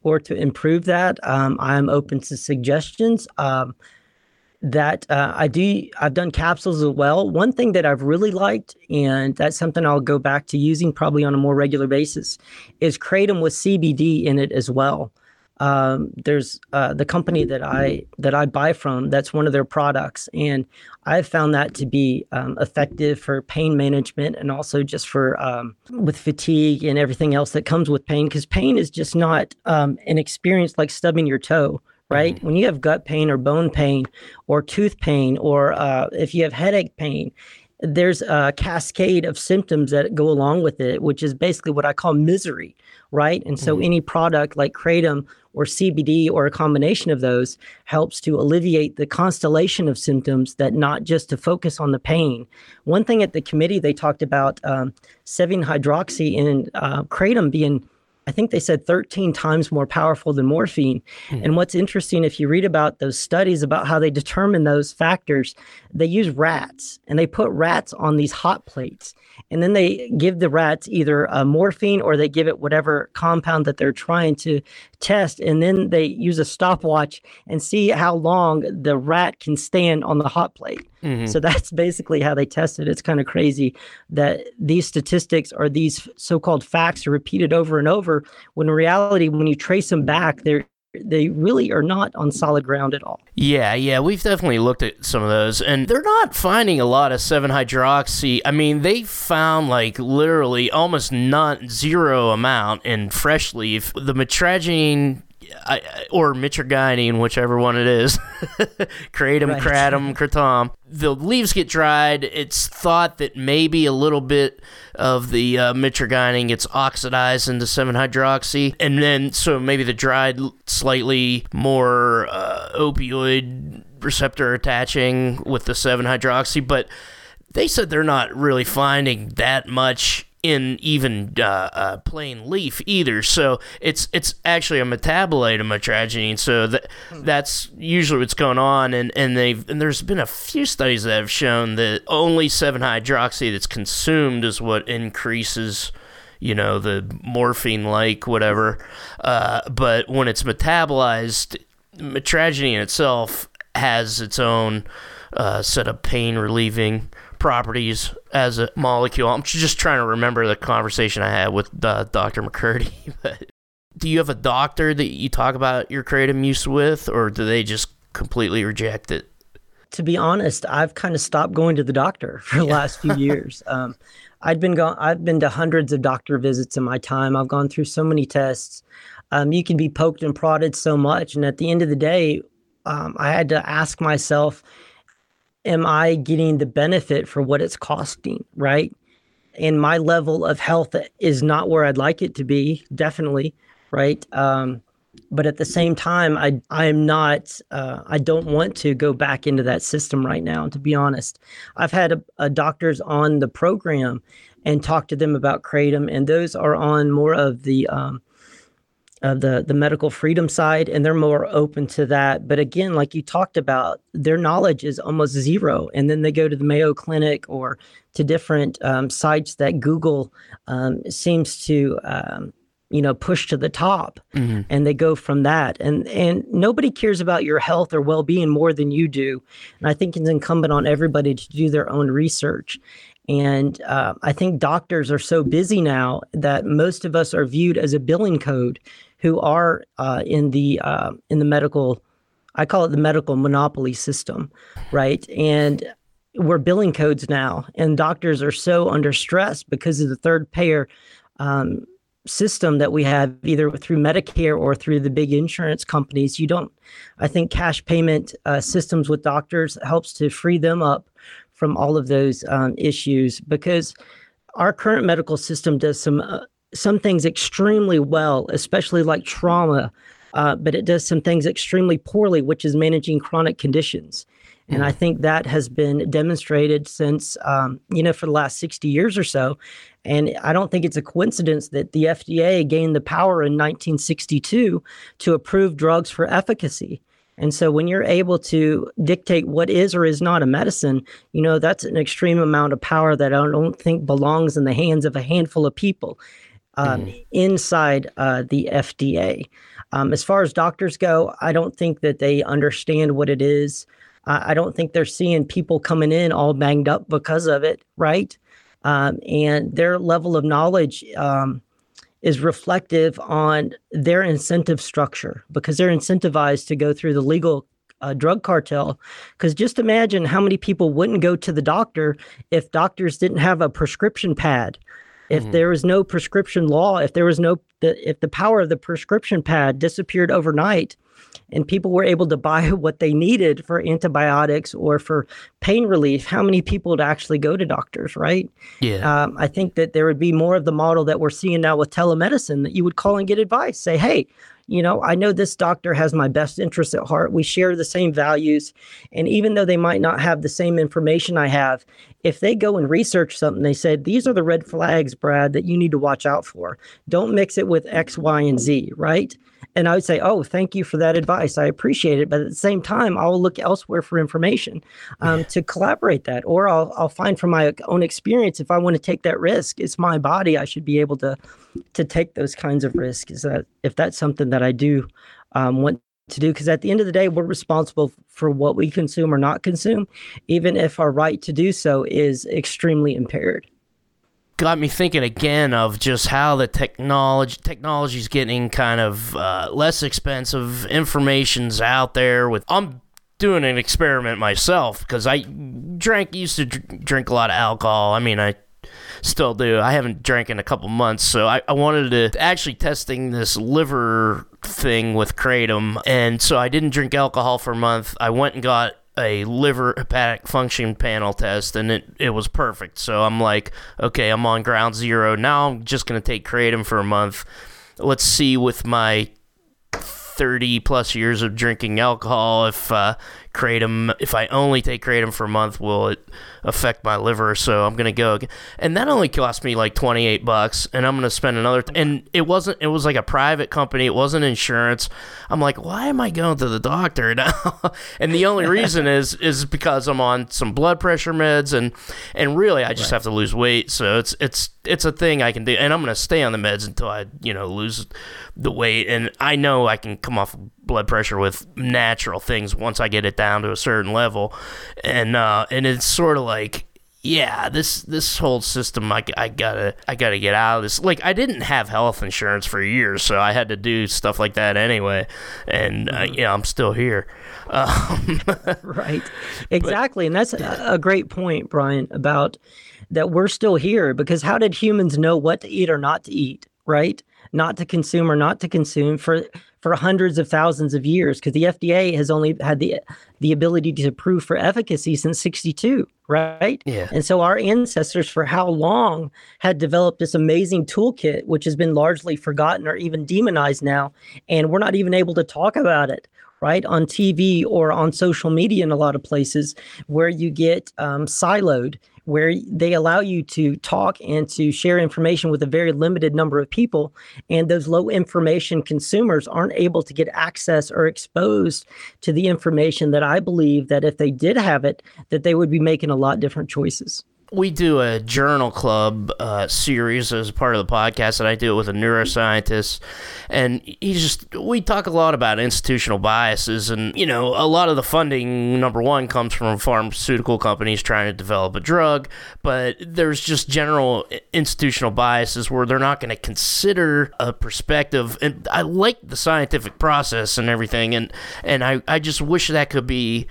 or to improve that, um, I'm open to suggestions. Um, that uh, I do, I've done capsules as well. One thing that I've really liked, and that's something I'll go back to using probably on a more regular basis, is kratom with CBD in it as well. Um, there's uh, the company that I that I buy from. That's one of their products, and I've found that to be um, effective for pain management and also just for um, with fatigue and everything else that comes with pain. Because pain is just not um, an experience like stubbing your toe, right? When you have gut pain or bone pain or tooth pain or uh, if you have headache pain, there's a cascade of symptoms that go along with it, which is basically what I call misery, right? And so any product like Kratom or CBD or a combination of those helps to alleviate the constellation of symptoms that not just to focus on the pain. One thing at the committee, they talked about um, 7 hydroxy and uh, Kratom being I think they said 13 times more powerful than morphine. Hmm. And what's interesting, if you read about those studies about how they determine those factors, they use rats and they put rats on these hot plates. And then they give the rats either a morphine or they give it whatever compound that they're trying to test. And then they use a stopwatch and see how long the rat can stand on the hot plate. Mm-hmm. So that's basically how they test it. It's kind of crazy that these statistics or these so-called facts are repeated over and over when in reality when you trace them back they're they really are not on solid ground at all. Yeah, yeah, we've definitely looked at some of those, and they're not finding a lot of 7 hydroxy. I mean, they found like literally almost not zero amount in fresh leaf. The metragine. I, or mitragynine, whichever one it is, kratom, Right. kratom, kratom. The leaves get dried. It's thought that maybe a little bit of the uh, mitragynine gets oxidized into 7-hydroxy, and then so maybe the dried, slightly more uh, opioid receptor attaching with the 7-hydroxy, but they said they're not really finding that much in even uh, uh, plain leaf either. So it's it's actually a metabolite of mitragynine. So that that's usually what's going on. And and they've and there's been a few studies that have shown that only seven hydroxy that's consumed is what increases. You know the morphine like whatever, uh, but when it's metabolized, mitragynine itself has its own uh, set of pain relieving properties as a molecule. I'm just trying to remember the conversation I had with uh, Dr. McCurdy. But do you have a doctor that you talk about your kratom use with, or do they just completely reject it? to be honest, I've kind of stopped going to the doctor for the last few years. Um, I'd been gone. I've been to hundreds of doctor visits in my time. I've gone through so many tests. Um, you can be poked and prodded so much, and at the end of the day, um, I had to ask myself, "Am I getting the benefit for what it's costing?" Right? And my level of health is not where I'd like it to be. Definitely, right? Um, but at the same time i i am not uh, i don't want to go back into that system right now to be honest i've had a, a doctors on the program and talked to them about kratom and those are on more of the um, of the the medical freedom side and they're more open to that. But again like you talked about their knowledge is almost zero and then they go to the mayo clinic or to different um, sites that google um, seems to um, you know push to the top and they go from that. And and nobody cares about your health or well-being more than you do. And i think it's incumbent on everybody to do their own research. And uh, i think doctors are so busy now that most of us are viewed as a billing code who are uh, in the uh, in the medical i call it the medical monopoly system right? And we're billing codes now and doctors are so under stress because of the third payer um, system that we have either through medicare or through the big insurance companies. You don't i think cash payment uh, systems with doctors helps to free them up from all of those um, issues because our current medical system does some uh, some things extremely well especially like trauma uh, but it does some things extremely poorly, which is managing chronic conditions. And I think that has been demonstrated since, um, you know, for the last 60 years or so. And I don't think it's a coincidence that the FDA gained the power in 1962 to approve drugs for efficacy. And so when you're able to dictate what is or is not a medicine, you know, that's an extreme amount of power that I don't think belongs in the hands of a handful of people um, mm. inside uh, the FDA. Um, as far as doctors go, I don't think that they understand what it is. Uh, I don't think they're seeing people coming in all banged up because of it, right? Um, and their level of knowledge um, is reflective on their incentive structure because they're incentivized to go through the legal uh, drug cartel. Because just imagine how many people wouldn't go to the doctor if doctors didn't have a prescription pad. If mm-hmm. there was no prescription law, if there was no, the, if the power of the prescription pad disappeared overnight, and people were able to buy what they needed for antibiotics or for pain relief, how many people would actually go to doctors, right? Yeah. Um, I think that there would be more of the model that we're seeing now with telemedicine that you would call and get advice. Say, hey, you know, I know this doctor has my best interests at heart. We share the same values. And even though they might not have the same information I have, if they go and research something, they said, these are the red flags, Brad, that you need to watch out for. Don't mix it with X, Y, and Z, right? And I would say, oh, thank you for that advice. I appreciate it. But at the same time, I'll look elsewhere for information um, yeah. to collaborate that. Or I'll, I'll find from my own experience if I want to take that risk, it's my body. I should be able to to take those kinds of risks. Is that if that's something that I do um, want to do because at the end of the day we're responsible for what we consume or not consume even if our right to do so is extremely impaired got me thinking again of just how the technology technology is getting kind of uh, less expensive. Information's out there. With I'm doing an experiment myself because I drank used to drink a lot of alcohol. I mean, I still do. I haven't drank in a couple months, so I, I wanted to actually testing this liver thing with kratom, and so I didn't drink alcohol for a month. I went and got a liver hepatic function panel test and it, it was perfect. So I'm like, okay, I'm on ground zero. Now I'm just going to take Kratom for a month. Let's see with my 30 plus years of drinking alcohol if uh, kratom. If i only take kratom for a month will it affect my liver? So i'm gonna go and that only cost me like 28 bucks and i'm gonna spend another th- and it wasn't it was like a private company it wasn't insurance. I'm like why am i going to the doctor now? And the only reason is is because i'm on some blood pressure meds and and really i just right. have to lose weight so it's it's it's a thing i can do and i'm gonna stay on the meds until i you know lose the weight and i know i can come off blood pressure with natural things once I get it down to a certain level, and uh, and it's sort of like yeah, this this whole system, I, I gotta I gotta get out of this. Like I didn't have health insurance for years, so I had to do stuff like that anyway, and uh, mm-hmm. yeah, I'm still here. Um, right, exactly, but, and that's a great point, Brian, about that we're still here because how did humans know what to eat or not to eat? Right, not to consume or not to consume for for hundreds of thousands of years because the FDA has only had the the ability to prove for efficacy since 62 right? Yeah. And so our ancestors for how long had developed this amazing toolkit which has been largely forgotten or even demonized now and we're not even able to talk about it right on TV or on social media in a lot of places where you get um, siloed where they allow you to talk and to share information with a very limited number of people. And those low information consumers aren't able to get access or exposed to the information that I believe that if they did have it, that they would be making a lot different choices we do a journal club uh, series as part of the podcast, and I do it with a neuroscientist. And he just we talk a lot about institutional biases, and you know, a lot of the funding number one comes from pharmaceutical companies trying to develop a drug, but there's just general institutional biases where they're not going to consider a perspective. And I like the scientific process and everything, and and I I just wish that could be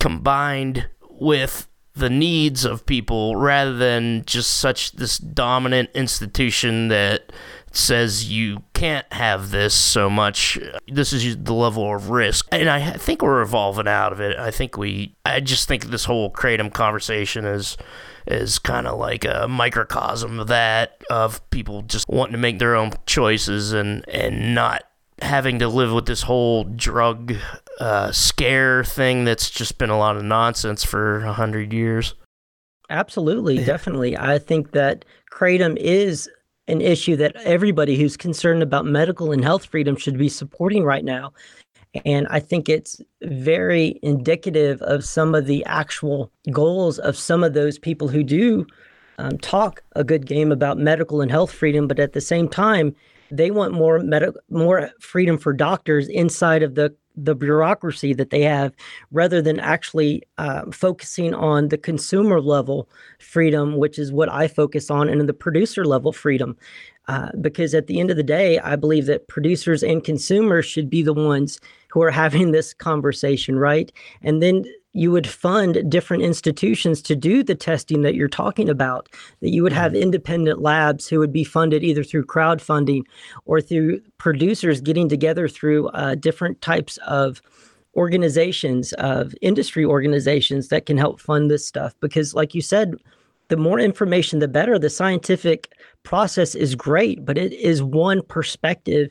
combined with the needs of people rather than just such this dominant institution that says you can't have this so much. This is the level of risk. And I think we're evolving out of it. I think we, I just think this whole Kratom conversation is is kind of like a microcosm of that of people just wanting to make their own choices and and not having to live with this whole drug uh, scare thing that's just been a lot of nonsense for a hundred years. Absolutely, definitely. I think that kratom is an issue that everybody who's concerned about medical and health freedom should be supporting right now. And I think it's very indicative of some of the actual goals of some of those people who do um, talk a good game about medical and health freedom, but at the same time, they want more med- more freedom for doctors inside of the the bureaucracy that they have rather than actually uh, focusing on the consumer level freedom which is what i focus on and the producer level freedom. Uh, because at the end of the day i believe that producers and consumers should be the ones who are having this conversation right? And then you would fund different institutions to do the testing that you're talking about that you would have mm-hmm. independent labs who would be funded either through crowdfunding or through producers getting together through uh, different types of organizations of industry organizations that can help fund this stuff. Because like you said the more information the better. The scientific process is great but it is one perspective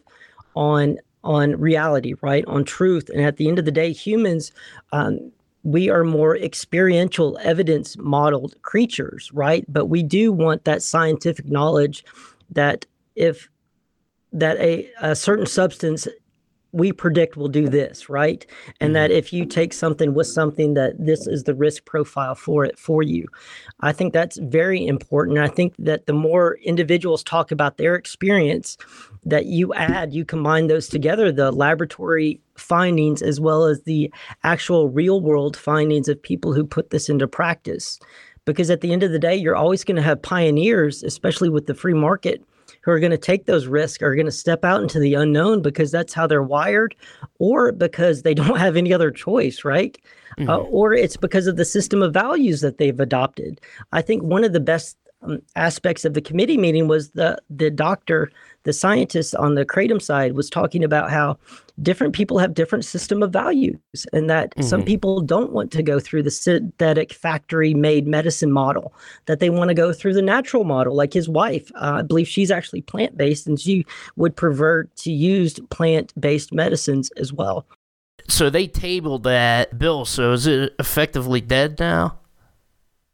on on reality right? On truth. And at the end of the day humans um, we are more experiential evidence modeled creatures right? But we do want that scientific knowledge that if that a, a certain substance we predict will do this, right? And mm-hmm. that if you take something with something, that this is the risk profile for it for you. I think that's very important. I think that the more individuals talk about their experience, that you add, you combine those together, the laboratory findings as well as the actual real world findings of people who put this into practice. Because at the end of the day, you're always going to have pioneers, especially with the free market who are going to take those risks are going to step out into the unknown because that's how they're wired or because they don't have any other choice right mm-hmm. uh, or it's because of the system of values that they've adopted i think one of the best um, aspects of the committee meeting was the the doctor the scientist on the kratom side was talking about how different people have different system of values and that mm-hmm. some people don't want to go through the synthetic factory made medicine model that they want to go through the natural model like his wife. Uh, i believe she's actually plant-based and she would prefer to use plant-based medicines as well. So they tabled that bill so is it effectively dead now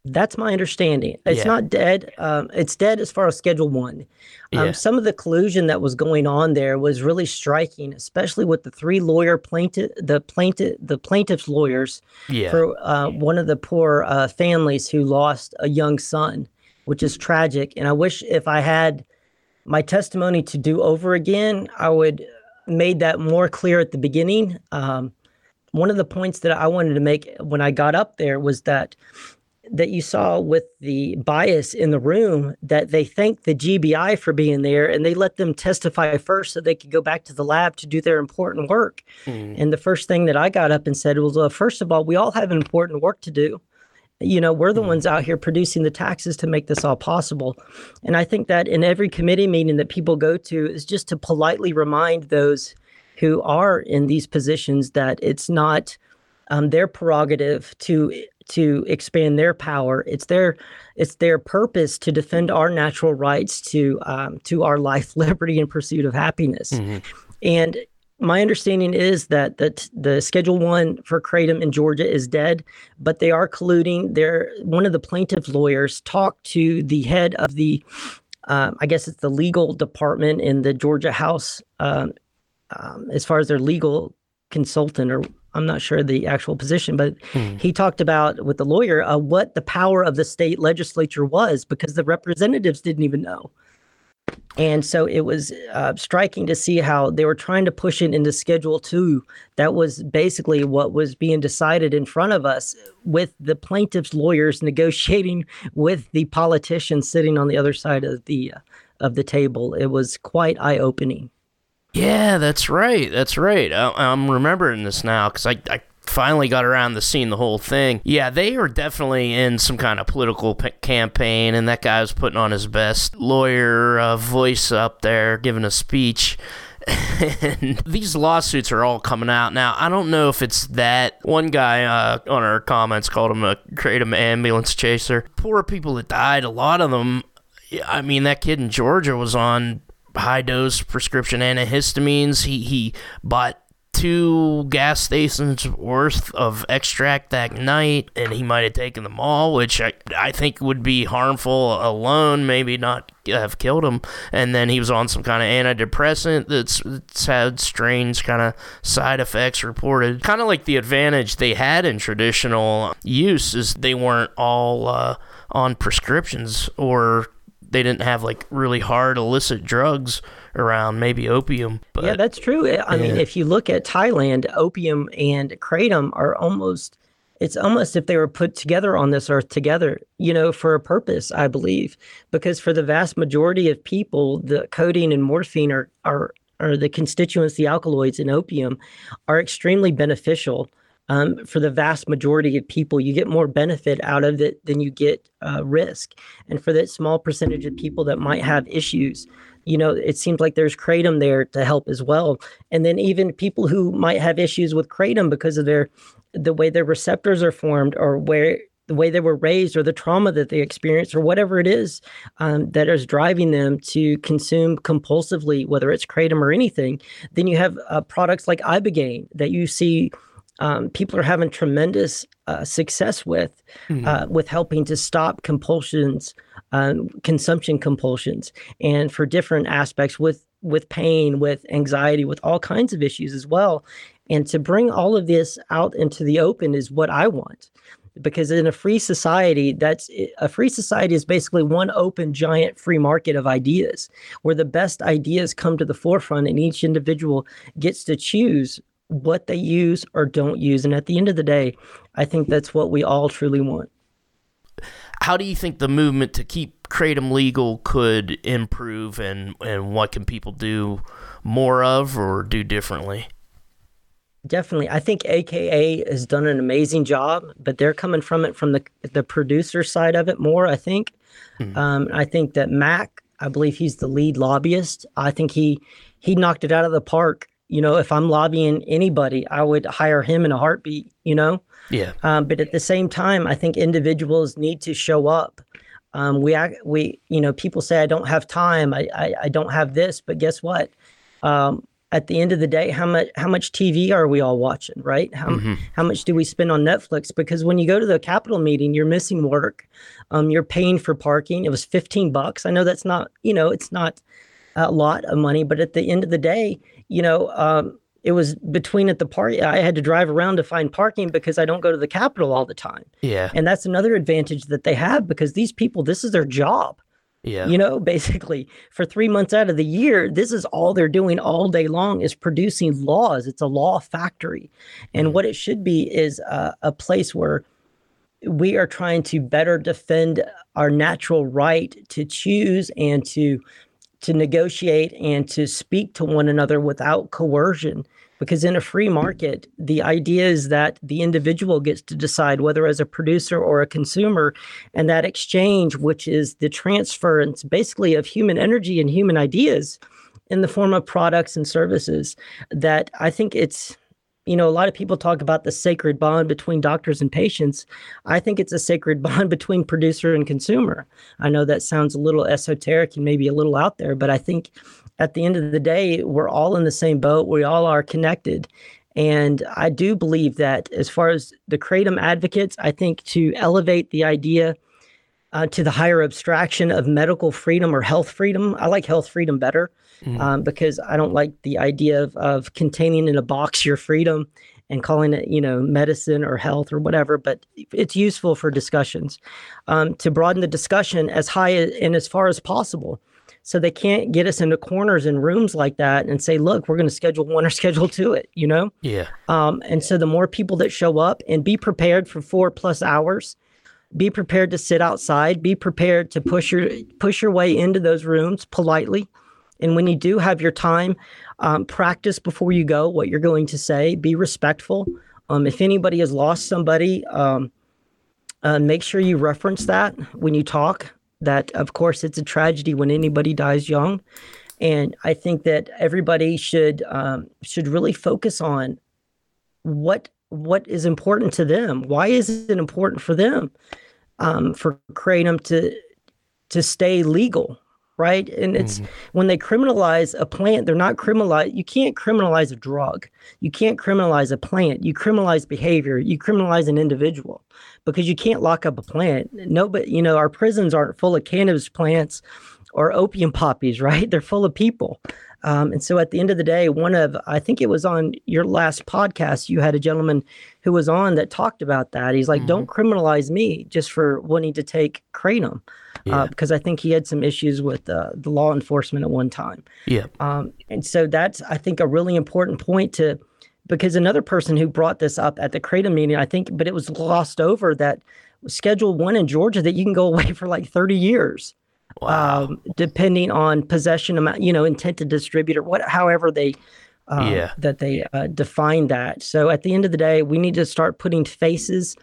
that's my understanding. It's yeah. not dead. Um, it's dead as far as Schedule One. Um, yeah. Some of the collusion that was going on there was really striking, especially with the three lawyer plaintiff, the plaintiff, the plaintiff's lawyers yeah. for uh, one of the poor uh, families who lost a young son, which is tragic. And I wish if I had my testimony to do over again, I would made that more clear at the beginning. Um, one of the points that I wanted to make when I got up there was that that you saw with the bias in the room that they thanked the GBI for being there and they let them testify first so they could go back to the lab to do their important work. Mm. And the first thing that I got up and said was, well, first of all, we all have important work to do. You know, we're the mm. ones out here producing the taxes to make this all possible. And I think that in every committee meeting that people go to is just to politely remind those who are in these positions that it's not um, their prerogative to to expand their power. It's their it's their purpose to defend our natural rights to um, to our life, liberty, and pursuit of happiness. Mm-hmm. And my understanding is that the, the Schedule One for Kratom in Georgia is dead, but they are colluding. They're one of the plaintiff lawyers talked to the head of the, um, I guess it's the legal department in the Georgia House, um, um, as far as their legal consultant or I'm not sure the actual position, but mm. he talked about with the lawyer uh, what the power of the state legislature was because the representatives didn't even know. And so it was uh, striking to see how they were trying to push it into Schedule Two. That was basically what was being decided in front of us, with the plaintiffs' lawyers negotiating with the politicians sitting on the other side of the uh, of the table. It was quite eye opening. Yeah, that's right. That's right. I, am remembering this now because I, I finally got around to seeing the whole thing. Yeah, they were definitely in some kind of political p- campaign, and that guy was putting on his best lawyer uh, voice up there, giving a speech. and these lawsuits are all coming out now. I don't know if it's that one guy uh, on our comments called him a kratom ambulance chaser. Poor people that died, a lot of them. I mean, that kid in Georgia was on high dose prescription antihistamines. He he bought two gas stations worth of extract that night, and he might have taken them all, which I, I think would be harmful alone, maybe not have killed him. And then he was on some kind of antidepressant that's, that's had strange kind of side effects reported. Kind of like the advantage they had in traditional use is they weren't all uh, on prescriptions or they didn't have like really hard illicit drugs around, maybe opium. But yeah, that's true. I yeah. mean, if you look at Thailand, opium and kratom are almost it's almost if they were put together on this earth together, you know, for a purpose, I believe. Because for the vast majority of people, the codeine and morphine are are are the constituents, the alkaloids in opium, are extremely beneficial um, for the vast majority of people, you get more benefit out of it than you get uh, risk. And for that small percentage of people that might have issues, you know, it seems like there's kratom there to help as well. And then even people who might have issues with kratom because of their the way their receptors are formed or where the way they were raised or the trauma that they experienced or whatever it is um, that is driving them to consume compulsively, whether it's kratom or anything, then you have uh, products like ibogaine that you see um, people are having tremendous uh, success with mm-hmm. uh, with helping to stop compulsions, um, consumption compulsions, and for different aspects with with pain, with anxiety, with all kinds of issues as well. And to bring all of this out into the open is what I want. Because in a free society, that's a free society is basically one open giant free market of ideas where the best ideas come to the forefront and each individual gets to choose what they use or don't use. And at the end of the day, I think that's what we all truly want. How do you think the movement to keep kratom legal could improve, and, and what can people do more of or do differently? Definitely. I think AKA has done an amazing job, but they're coming from it from the the producer side of it more, I think. Mm-hmm. Um, I think that Mac, I believe he's the lead lobbyist. I think he he knocked it out of the park you know, if I'm lobbying anybody, I would hire him in a heartbeat, you know? Yeah. Um, but at the same time, I think individuals need to show up. Um, we, we, you know, people say, I don't have time. I, I, I don't have this, but guess what? Um, at the end of the day, how much, how much TV are we all watching, right? How, mm-hmm. how much do we spend on Netflix? Because when you go to the Capitol meeting, you're missing work. Um, you're paying for parking. It was 15 bucks. I know that's not, you know, it's not a lot of money, but at the end of the day, you know, um, it was between at the party. I had to drive around to find parking because I don't go to the Capitol all the time. Yeah. And that's another advantage that they have because these people, this is their job. Yeah. You know, basically for three months out of the year, this is all they're doing all day long is producing laws. It's a law factory. And mm. what it should be is uh, a place where we are trying to better defend our natural right to choose and to to negotiate and to speak to one another without coercion. Because in a free market, the idea is that the individual gets to decide whether as a producer or a consumer, and that exchange, which is the transference basically of human energy and human ideas in the form of products and services, that I think it's you know, a lot of people talk about the sacred bond between doctors and patients. I think it's a sacred bond between producer and consumer. I know that sounds a little esoteric and maybe a little out there, but I think at the end of the day, we're all in the same boat. We all are connected. And I do believe that as far as the Kratom advocates, I think to elevate the idea uh, to the higher abstraction of medical freedom or health freedom, I like health freedom better mm-hmm. um, because I don't like the idea of, of containing in a box your freedom and calling it, you know, medicine or health or whatever. But it's useful for discussions um, to broaden the discussion as high and as far as possible. So they can't get us into corners and rooms like that and say, look, we're going to schedule one or schedule two it, you know? Yeah. Um, and so the more people that show up and be prepared for four plus hours, be prepared to sit outside, be prepared to push your push your way into those rooms politely and when you do have your time, um, practice before you go what you're going to say. Be respectful. Um, if anybody has lost somebody, um, uh, make sure you reference that when you talk. That, of course, it's a tragedy when anybody dies young, and I think that everybody should um, should really focus on what what is important to them. Why is it important for them um, for kratom to to stay legal? right? And it's mm-hmm. when they criminalize a plant, they're not criminalize. You can't criminalize a drug. You can't criminalize a plant. You criminalize behavior. You criminalize an individual because you can't lock up a plant. No, but you know our prisons aren't full of cannabis plants or opium poppies, right? They're full of people. Um, and so at the end of the day, one of, I think it was on your last podcast, you had a gentleman who was on that talked about that. He's like, mm-hmm. don't criminalize me just for wanting to take kratom. Uh, yeah. Uh, because I think he had some issues with uh, the law enforcement at one time. Yeah. Um, and so that's, I think, a really important point to, because another person who brought this up at the Kratom meeting, I think, but it was glossed over that Schedule One in Georgia that you can go away for like 30 years. Wow. Um, depending on possession amount, you know, intent to distribute or what, however they, uh, yeah. that they uh, define that. So at the end of the day, we need to start putting faces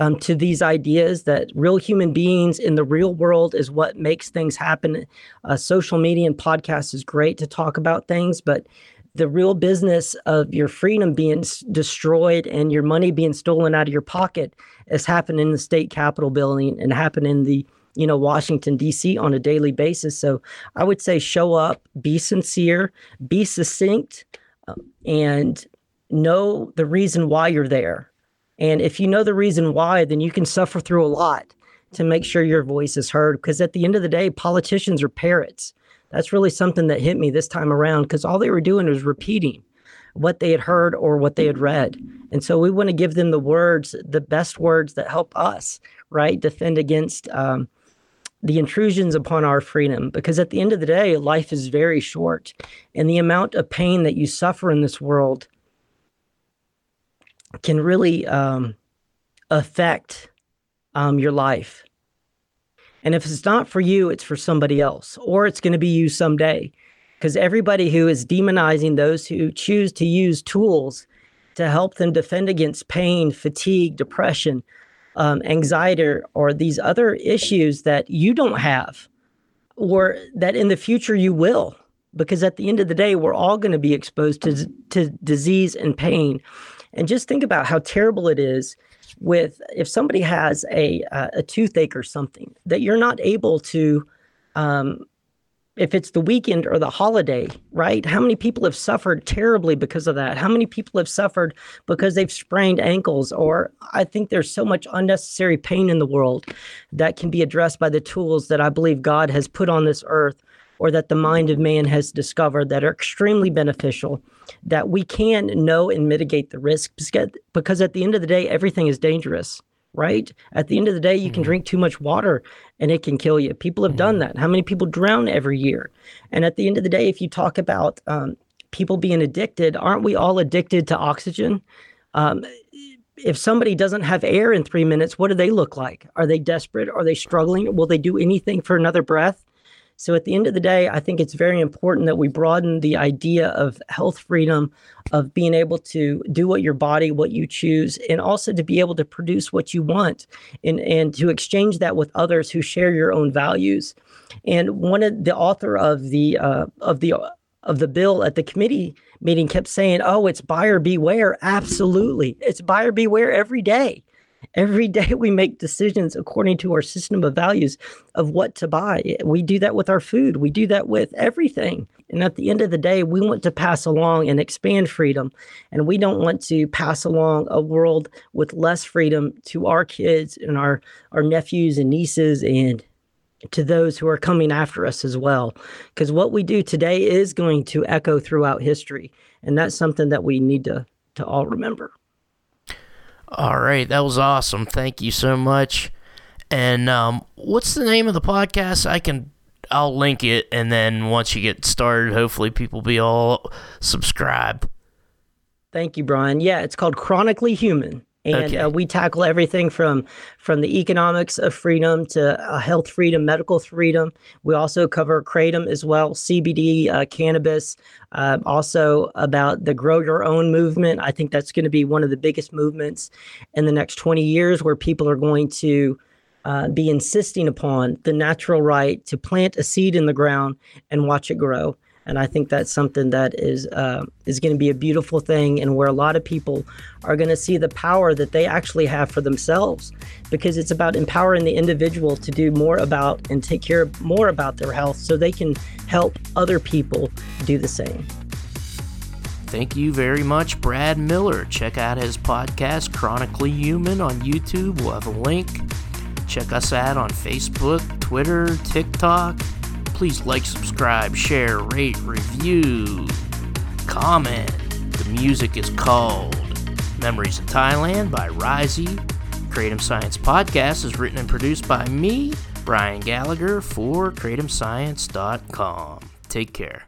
um, to these ideas that real human beings in the real world is what makes things happen. Uh, social media and podcasts is great to talk about things, but the real business of your freedom being s- destroyed and your money being stolen out of your pocket has happened in the state capitol building and happened in the you know, Washington, D.C. on a daily basis. So I would say show up, be sincere, be succinct, um, and know the reason why you're there. And if you know the reason why, then you can suffer through a lot to make sure your voice is heard. Because at the end of the day, politicians are parrots. That's really something that hit me this time around because all they were doing was repeating what they had heard or what they had read. And so we want to give them the words, the best words that help us, right? Defend against um, the intrusions upon our freedom because at the end of the day life is very short and the amount of pain that you suffer in this world can really um, affect um, your life. And if it's not for you it's for somebody else or it's going to be you someday because everybody who is demonizing those who choose to use tools to help them defend against pain fatigue depression um, anxiety or these other issues that you don't have or that in the future you will because at the end of the day we're all going to be exposed to, to disease and pain. And just think about how terrible it is with if somebody has a, a toothache or something that you're not able to um, if it's the weekend or the holiday, right? How many people have suffered terribly because of that? How many people have suffered because they've sprained ankles? Or I think there's so much unnecessary pain in the world that can be addressed by the tools that I believe God has put on this earth or that the mind of man has discovered that are extremely beneficial that we can know and mitigate the risk because at the end of the day everything is dangerous right? At the end of the day, you can mm-hmm. drink too much water and it can kill you. People have mm-hmm. done that. How many people drown every year? And at the end of the day, if you talk about um, people being addicted, aren't we all addicted to oxygen? Um, if somebody doesn't have air in three minutes, what do they look like? Are they desperate? Are they struggling? Will they do anything for another breath? So at the end of the day, I think it's very important that we broaden the idea of health freedom, of being able to do what your body, what you choose, and also to be able to produce what you want and, and to exchange that with others who share your own values. And one of the author of the uh, of the of the bill at the committee meeting kept saying, "Oh, it's buyer beware." Absolutely, it's buyer beware every day. Every day we make decisions according to our system of values of what to buy. We do that with our food, we do that with everything. And at the end of the day, we want to pass along and expand freedom. And we don't want to pass along a world with less freedom to our kids and our, our nephews and nieces and to those who are coming after us as well. Because what we do today is going to echo throughout history. And that's something that we need to, to all remember. All right, that was awesome. Thank you so much. And um, what's the name of the podcast? I can, I'll link it, and then once you get started, hopefully people be all subscribe. Thank you, Brian. Yeah, it's called Chronically Human and okay. uh, we tackle everything from from the economics of freedom to uh, health freedom, medical freedom. We also cover kratom as well, CBD, uh, cannabis. Uh, also about the grow your own movement. I think that's going to be one of the biggest movements in the next 20 years, where people are going to uh, be insisting upon the natural right to plant a seed in the ground and watch it grow. And I think that's something that is uh, is going to be a beautiful thing, and where a lot of people are going to see the power that they actually have for themselves, because it's about empowering the individual to do more about and take care more about their health, so they can help other people do the same. Thank you very much, Brad Miller. Check out his podcast, Chronically Human, on YouTube. We'll have a link. Check us out on Facebook, Twitter, TikTok. Please like, subscribe, share, rate, review, comment. The music is called Memories of Thailand by Risey. Kratom Science Podcast is written and produced by me, Brian Gallagher, for KratomScience.com. Take care.